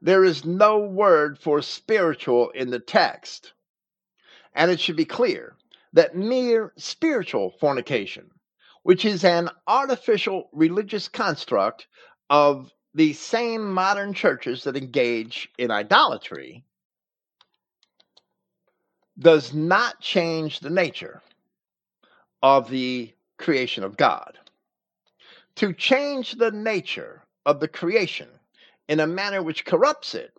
There is no word for spiritual in the text. And it should be clear that mere spiritual fornication, which is an artificial religious construct of the same modern churches that engage in idolatry, does not change the nature of the creation of God. To change the nature of the creation in a manner which corrupts it,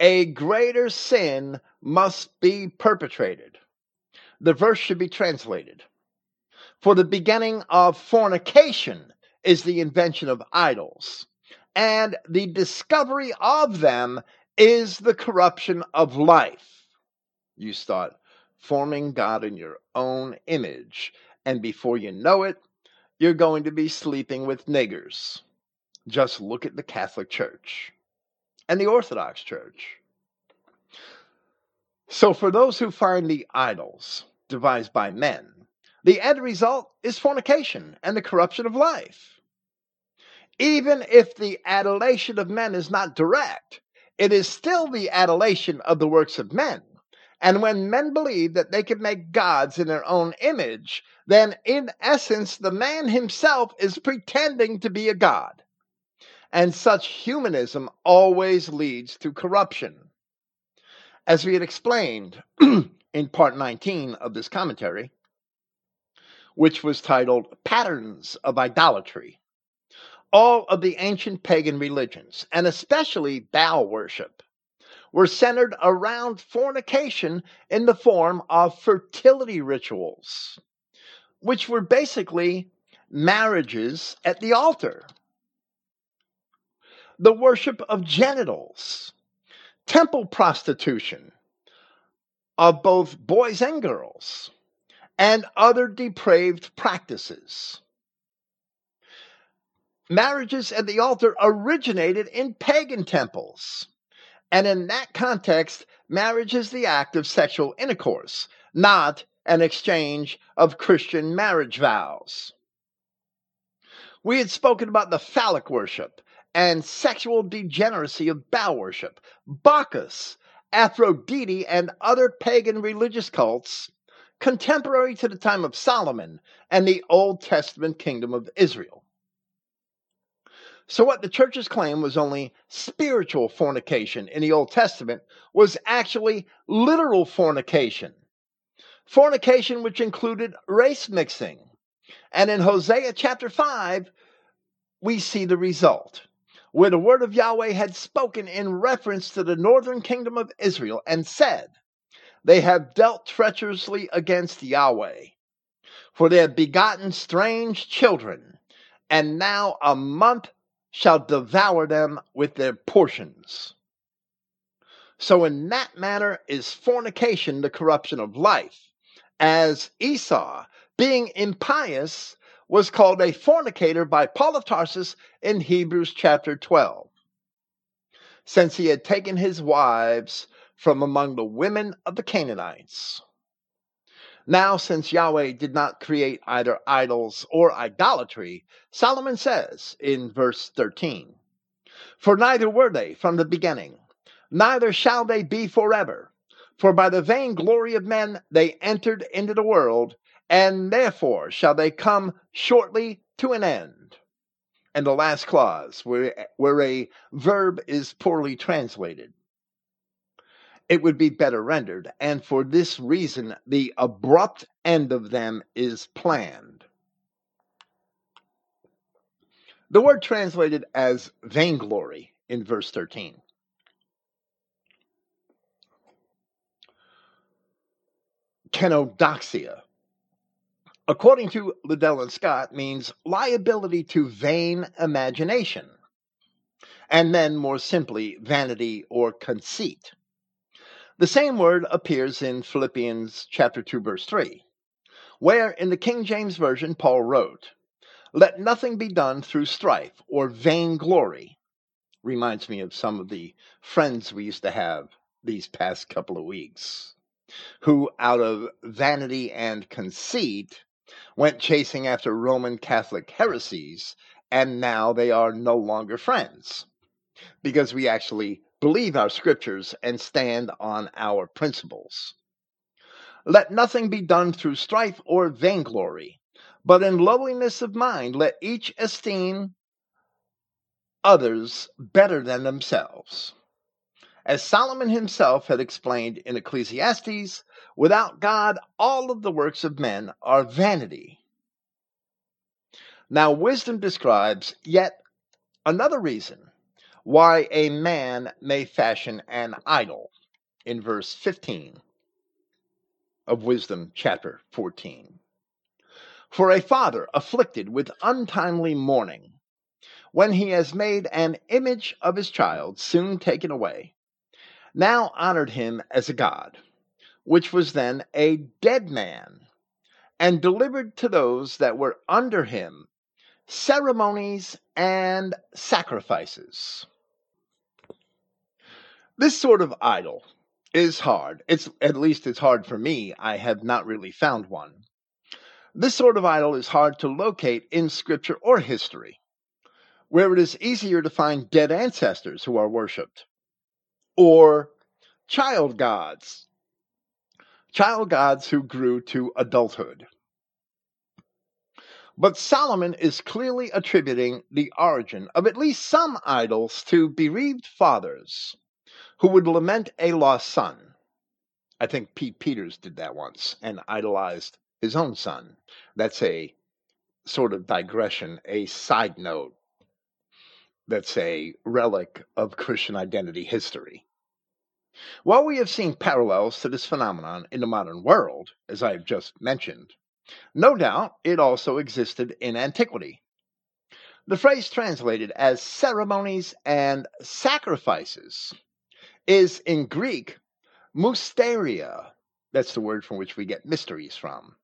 a greater sin must be perpetrated. The verse should be translated. For the beginning of fornication is the invention of idols, and the discovery of them is the corruption of life. You start forming God in your own image, and before you know it, you're going to be sleeping with niggers. Just look at the Catholic Church and the Orthodox Church. So, for those who find the idols devised by men, the end result is fornication and the corruption of life. Even if the adulation of men is not direct, it is still the adulation of the works of men. And when men believe that they can make gods in their own image, then in essence, the man himself is pretending to be a god. And such humanism always leads to corruption. As we had explained <clears throat> in part 19 of this commentary, which was titled Patterns of Idolatry, all of the ancient pagan religions, and especially Baal worship, were centered around fornication in the form of fertility rituals, which were basically marriages at the altar, the worship of genitals, temple prostitution of both boys and girls, and other depraved practices. Marriages at the altar originated in pagan temples. And in that context, marriage is the act of sexual intercourse, not an exchange of Christian marriage vows. We had spoken about the phallic worship and sexual degeneracy of Baal worship, Bacchus, Aphrodite, and other pagan religious cults contemporary to the time of Solomon and the Old Testament kingdom of Israel. So, what the church's claim was only spiritual fornication in the Old Testament was actually literal fornication. Fornication, which included race mixing. And in Hosea chapter 5, we see the result, where the word of Yahweh had spoken in reference to the northern kingdom of Israel and said, They have dealt treacherously against Yahweh, for they have begotten strange children, and now a month shall devour them with their portions. So, in that manner is fornication the corruption of life, as Esau, being impious, was called a fornicator by Paul of Tarsus in Hebrews chapter 12, since he had taken his wives from among the women of the Canaanites. Now, since Yahweh did not create either idols or idolatry, Solomon says in verse 13, For neither were they from the beginning, neither shall they be forever. For by the vain glory of men they entered into the world, and therefore shall they come shortly to an end. And the last clause, where, where a verb is poorly translated, it would be better rendered, and for this reason the abrupt end of them is planned. The word translated as vainglory in verse 13. Kenodoxia, according to Liddell and Scott, means liability to vain imagination, and then more simply, vanity or conceit. The same word appears in Philippians chapter 2 verse 3, where in the King James version Paul wrote, "Let nothing be done through strife or vainglory." Reminds me of some of the friends we used to have these past couple of weeks, who out of vanity and conceit went chasing after Roman Catholic heresies, and now they are no longer friends because we actually believe our scriptures, and stand on our principles. Let nothing be done through strife or vainglory, but in lowliness of mind let each esteem others better than themselves. As Solomon himself had explained in Ecclesiastes, without God, all of the works of men are vanity. Now, wisdom describes yet another reason why a man may fashion an idol in verse 15 of Wisdom, chapter 14. For a father afflicted with untimely mourning, when he has made an image of his child soon taken away, now honored him as a god, which was then a dead man, and delivered to those that were under him ceremonies and sacrifices. This sort of idol is hard. It's at least it's hard for me. I have not really found one. This sort of idol is hard to locate in scripture or history, where it is easier to find dead ancestors who are worshipped, or child gods, child gods who grew to adulthood. But Solomon is clearly attributing the origin of at least some idols to bereaved fathers who would lament a lost son. I think Pete Peters did that once and idolized his own son. That's a sort of digression, a side note that's a relic of Christian identity history. While we have seen parallels to this phenomenon in the modern world, as I have just mentioned, no doubt it also existed in antiquity. The phrase translated as ceremonies and sacrifices is in Greek mysteria, that's the word from which we get mysteries from,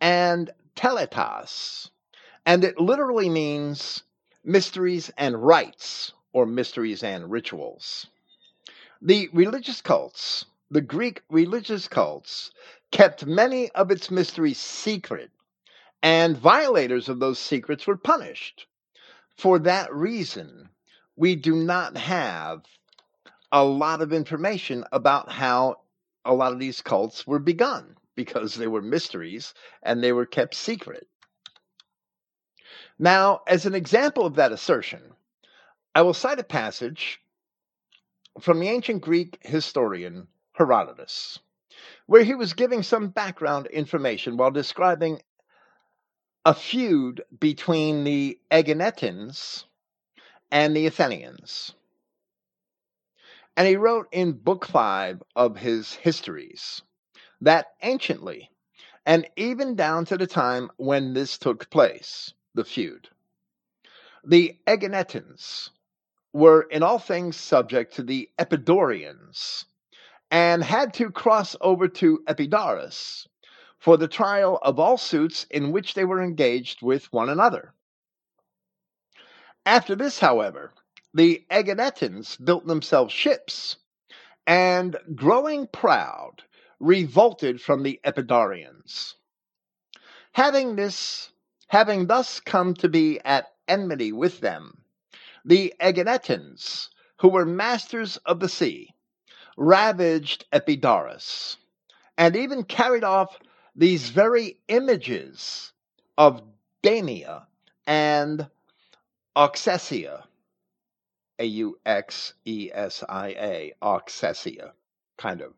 and teletas, and it literally means mysteries and rites or mysteries and rituals. The religious cults, the Greek religious cults, kept many of its mysteries secret, and violators of those secrets were punished. For that reason, we do not have a lot of information about how a lot of these cults were begun because they were mysteries and they were kept secret. Now, as an example of that assertion, I will cite a passage from the ancient Greek historian Herodotus where he was giving some background information while describing a feud between the Aeginetans and the Athenians. And he wrote in Book 5 of his histories that anciently, and even down to the time when this took place, the feud, the Aeginetans were in all things subject to the Epidaurians, and had to cross over to Epidaurus for the trial of all suits in which they were engaged with one another. After this, however, the Aeginetans built themselves ships, and growing proud, revolted from the Epidaurians. Having this, having thus come to be at enmity with them, the Aeginetans, who were masters of the sea, ravaged Epidaurus and even carried off these very images of Damia and Auxesia, A U X E S I A, Auxesia, kind of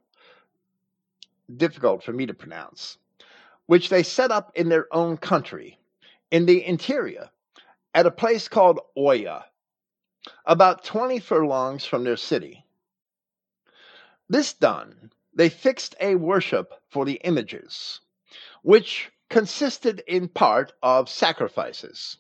difficult for me to pronounce, which they set up in their own country, in the interior, at a place called Oea, about 20 furlongs from their city. This done, they fixed a worship for the images, which consisted in part of sacrifices,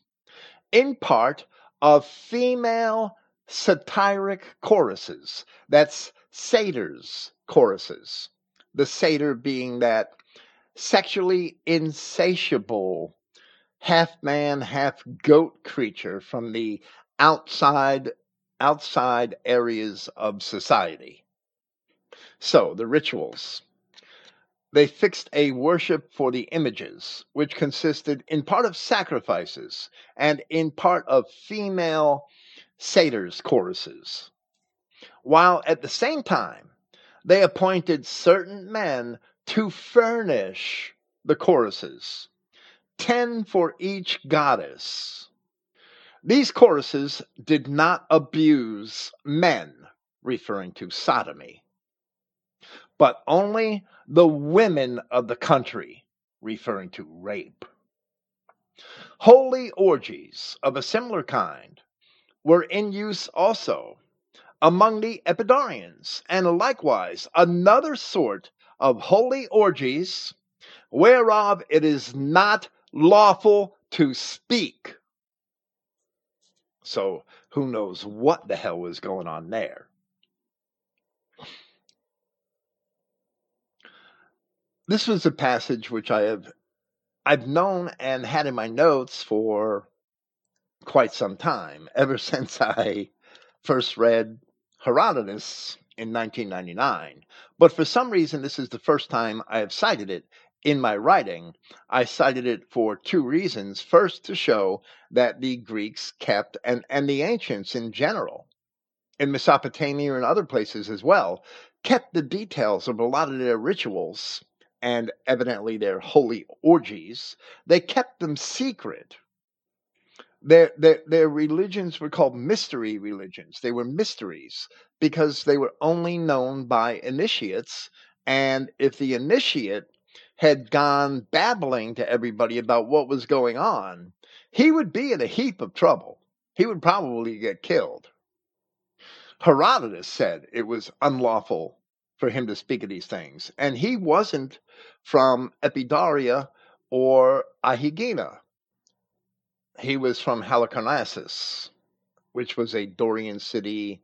in part of female satiric choruses. That's satyrs choruses. The satyr being that sexually insatiable half man, half goat creature from the outside outside areas of society. So, the rituals. They fixed a worship for the images, which consisted in part of sacrifices and in part of female satyrs' choruses, while at the same time they appointed certain men to furnish the choruses, ten for each goddess. These choruses did not abuse men, referring to sodomy but only the women of the country, referring to rape. Holy orgies of a similar kind were in use also among the Epidaurians, and likewise another sort of holy orgies whereof it is not lawful to speak. So, who knows what the hell was going on there? This was a passage which I have I've known and had in my notes for quite some time, ever <laughs> since I first read Herodotus in 1999, but for some reason, this is the first time I have cited it in my writing. I cited it for two reasons. First, to show that the Greeks kept, and, and the ancients in general, in Mesopotamia and other places as well, kept the details of a lot of their rituals and evidently their holy orgies. They kept them secret their, their, their religions were called mystery religions. They were mysteries because they were only known by initiates. And if the initiate had gone babbling to everybody about what was going on, he would be in a heap of trouble. He would probably get killed. Herodotus said it was unlawful for him to speak of these things, and he wasn't from Epidaurus or Aegina he was from Halicarnassus, which was a Dorian city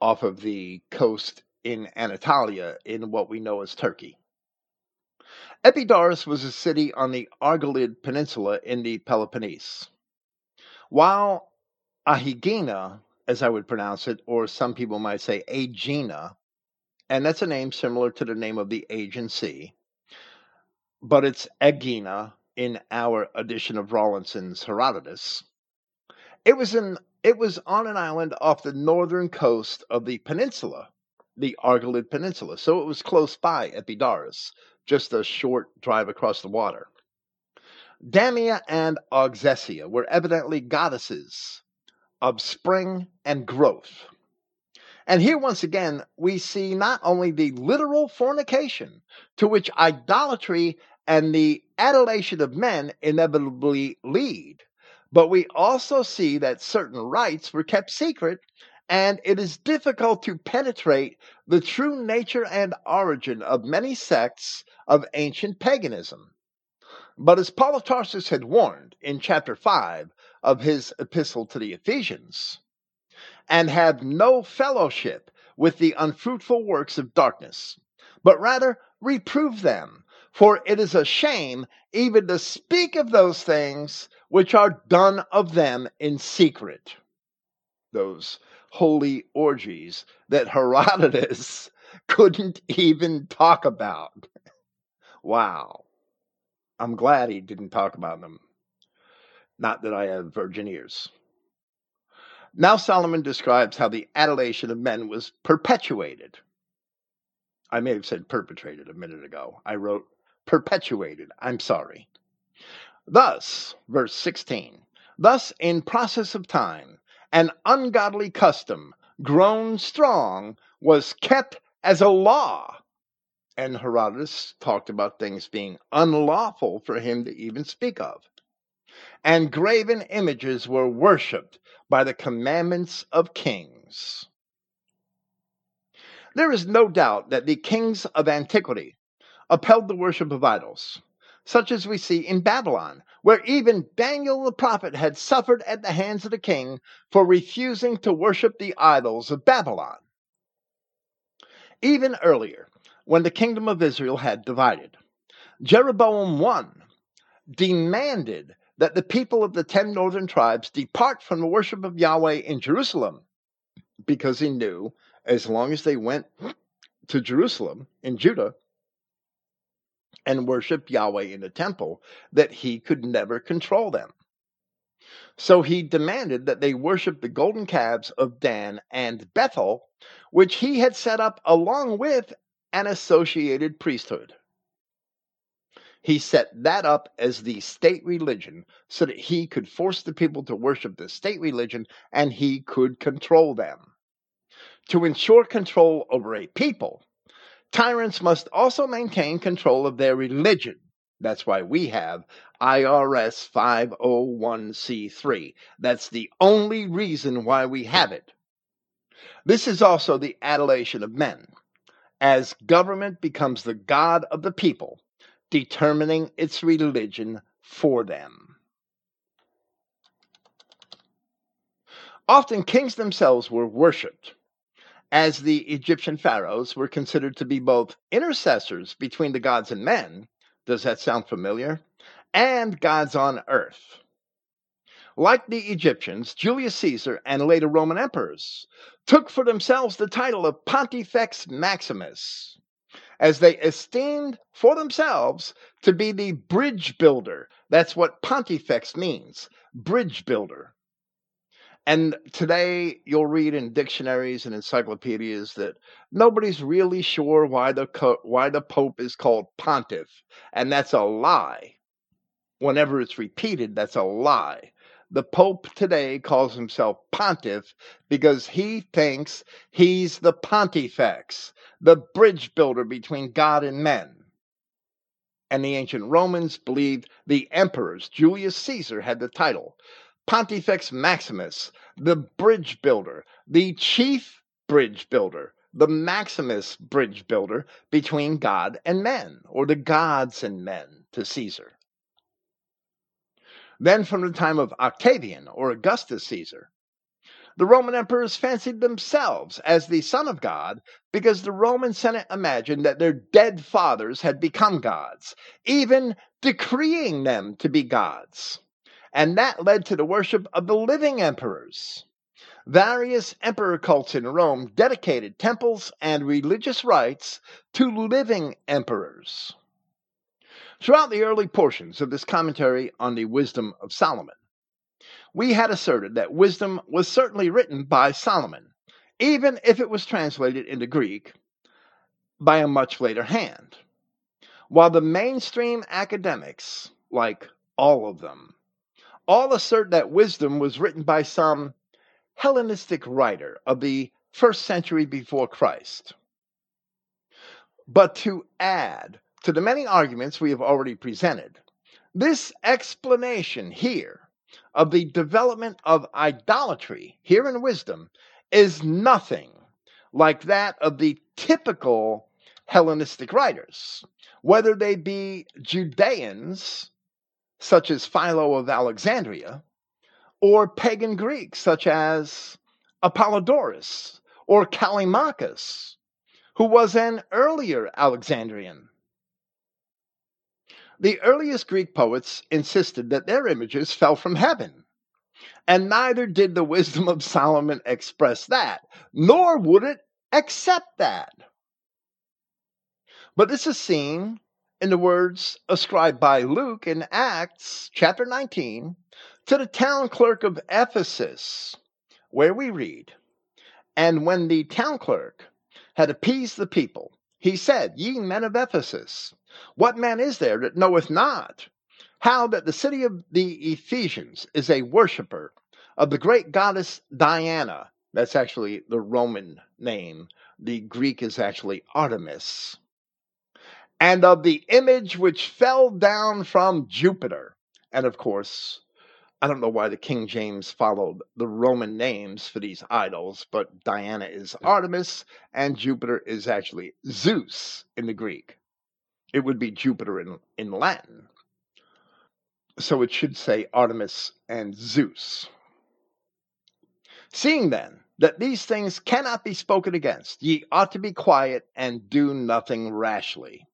off of the coast in Anatolia in what we know as Turkey. Epidaurus was a city on the Argolid Peninsula in the Peloponnese. While Ahigina, as I would pronounce it, or some people might say Aegina, and that's a name similar to the name of the Aegean Sea, but it's Aegina in our edition of Rawlinson's Herodotus. It was in it was on an island off the northern coast of the peninsula, the Argolid Peninsula, so it was close by Epidaurus, just a short drive across the water. Damia and Auxesia were evidently goddesses of spring and growth. And here, once again, we see not only the literal fornication to which idolatry and the adulation of men inevitably lead. But we also see that certain rites were kept secret, and it is difficult to penetrate the true nature and origin of many sects of ancient paganism. But as Paul of Tarsus had warned in chapter 5 of his epistle to the Ephesians, and have no fellowship with the unfruitful works of darkness, but rather reprove them for it is a shame even to speak of those things which are done of them in secret. Those holy orgies that Herodotus <laughs> couldn't even talk about. Wow. I'm glad he didn't talk about them. Not that I have virgin ears. Now Solomon describes how the adulation of men was perpetuated. I may have said perpetrated a minute ago. I wrote perpetuated. I'm sorry. Thus, verse 16, thus in process of time, an ungodly custom, grown strong, was kept as a law. And Herodotus talked about things being unlawful for him to even speak of. And graven images were worshipped by the commandments of kings. There is no doubt that the kings of antiquity upheld the worship of idols, such as we see in Babylon, where even Daniel the prophet had suffered at the hands of the king for refusing to worship the idols of Babylon. Even earlier, when the kingdom of Israel had divided, Jeroboam I demanded that the people of the ten northern tribes depart from the worship of Yahweh in Jerusalem, because he knew as long as they went to Jerusalem in Judah, and worship Yahweh in the temple, that he could never control them. So he demanded that they worship the golden calves of Dan and Bethel, which he had set up along with an associated priesthood. He set that up as the state religion so that he could force the people to worship the state religion and he could control them. To ensure control over a people, Tyrants must also maintain control of their religion. That's why we have IRS 501c3. That's the only reason why we have it. This is also the adulation of men, as government becomes the God of the people, determining its religion for them. Often kings themselves were worshipped as the Egyptian pharaohs were considered to be both intercessors between the gods and men. Does that sound familiar? And gods on earth. like the Egyptians, Julius Caesar and later Roman emperors took for themselves the title of Pontifex Maximus, as they esteemed for themselves to be the bridge builder. That's what Pontifex means bridge builder. And today you'll read in dictionaries and encyclopedias that nobody's really sure why the why the pope is called pontiff, and that's a lie. Whenever it's repeated, that's a lie. The pope today calls himself pontiff because he thinks he's the pontifex, the bridge builder between God and men. And the ancient Romans believed the emperors, Julius Caesar had the title. Pontifex Maximus, the bridge builder, the chief bridge builder, the Maximus bridge builder between God and men, or the gods and men to Caesar. Then, from the time of Octavian or Augustus Caesar, the Roman emperors fancied themselves as the Son of God because the Roman Senate imagined that their dead fathers had become gods, even decreeing them to be gods and that led to the worship of the living emperors. Various emperor cults in Rome dedicated temples and religious rites to living emperors. Throughout the early portions of this commentary on the wisdom of Solomon, we had asserted that wisdom was certainly written by Solomon, even if it was translated into Greek by a much later hand. While the mainstream academics, like all of them, all assert that wisdom was written by some Hellenistic writer of the first century before Christ. But to add to the many arguments we have already presented, this explanation here of the development of idolatry here in wisdom is nothing like that of the typical Hellenistic writers, whether they be Judeans such as Philo of Alexandria, or pagan Greeks, such as Apollodorus or Callimachus, who was an earlier Alexandrian. The earliest Greek poets insisted that their images fell from heaven, and neither did the wisdom of Solomon express that, nor would it accept that. But this is seen in the words ascribed by Luke in Acts chapter 19 to the town clerk of Ephesus, where we read, And when the town clerk had appeased the people, he said, Ye men of Ephesus, what man is there that knoweth not how that the city of the Ephesians is a worshiper of the great goddess Diana? That's actually the Roman name. The Greek is actually Artemis and of the image which fell down from Jupiter. And of course, I don't know why the King James followed the Roman names for these idols, but Diana is Artemis and Jupiter is actually Zeus in the Greek. It would be Jupiter in, in Latin. So it should say Artemis and Zeus. Seeing then that these things cannot be spoken against, ye ought to be quiet and do nothing rashly.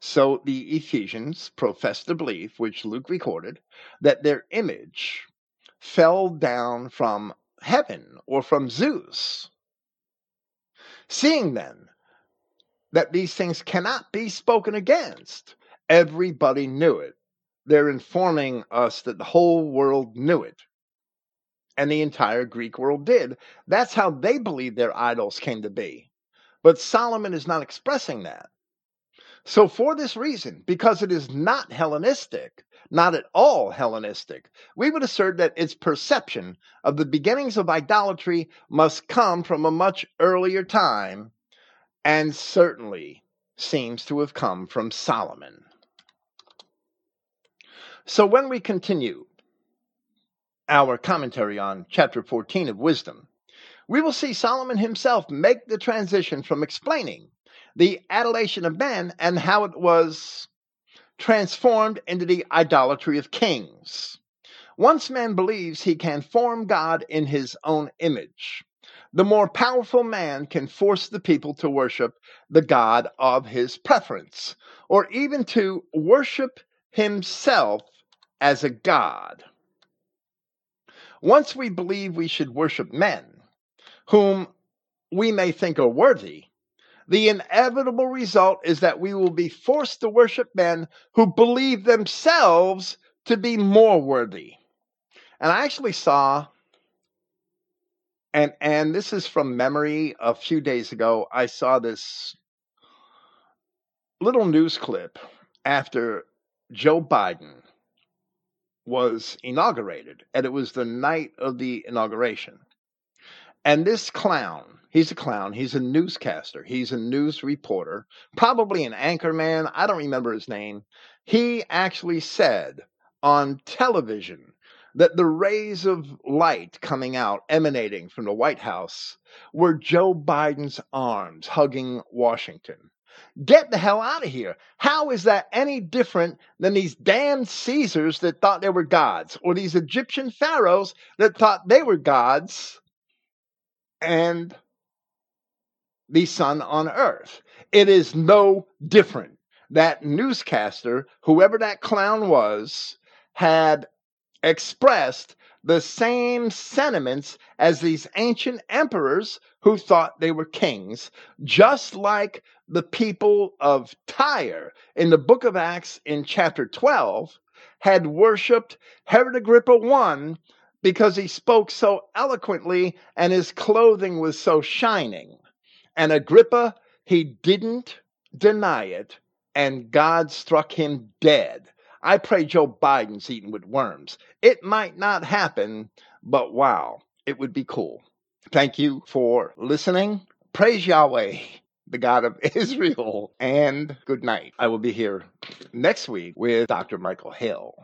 So the Ephesians professed the belief, which Luke recorded, that their image fell down from heaven or from Zeus. Seeing then that these things cannot be spoken against, everybody knew it. They're informing us that the whole world knew it. And the entire Greek world did. That's how they believed their idols came to be. But Solomon is not expressing that. So, for this reason, because it is not Hellenistic, not at all Hellenistic, we would assert that its perception of the beginnings of idolatry must come from a much earlier time and certainly seems to have come from Solomon. So, when we continue our commentary on chapter 14 of Wisdom, we will see Solomon himself make the transition from explaining the adulation of men and how it was transformed into the idolatry of kings. Once man believes he can form God in his own image, the more powerful man can force the people to worship the God of his preference, or even to worship himself as a God. Once we believe we should worship men, whom we may think are worthy, the inevitable result is that we will be forced to worship men who believe themselves to be more worthy. And I actually saw, and and this is from memory. A few days ago, I saw this little news clip after Joe Biden was inaugurated, and it was the night of the inauguration. And this clown, he's a clown, he's a newscaster, he's a news reporter, probably an anchor man, I don't remember his name. He actually said on television that the rays of light coming out, emanating from the White House, were Joe Biden's arms hugging Washington. Get the hell out of here. How is that any different than these damned Caesars that thought they were gods, or these Egyptian pharaohs that thought they were gods, and the sun on earth? It is no different. That newscaster, whoever that clown was, had expressed the same sentiments as these ancient emperors who thought they were kings, just like the people of Tyre in the book of Acts in chapter 12 had worshiped Herod Agrippa I because he spoke so eloquently and his clothing was so shining. And Agrippa, he didn't deny it, and God struck him dead. I pray Joe Biden's eaten with worms. It might not happen, but wow, it would be cool. Thank you for listening. Praise Yahweh, the God of <laughs> Israel, and good night. I will be here next week with Dr. Michael Hill.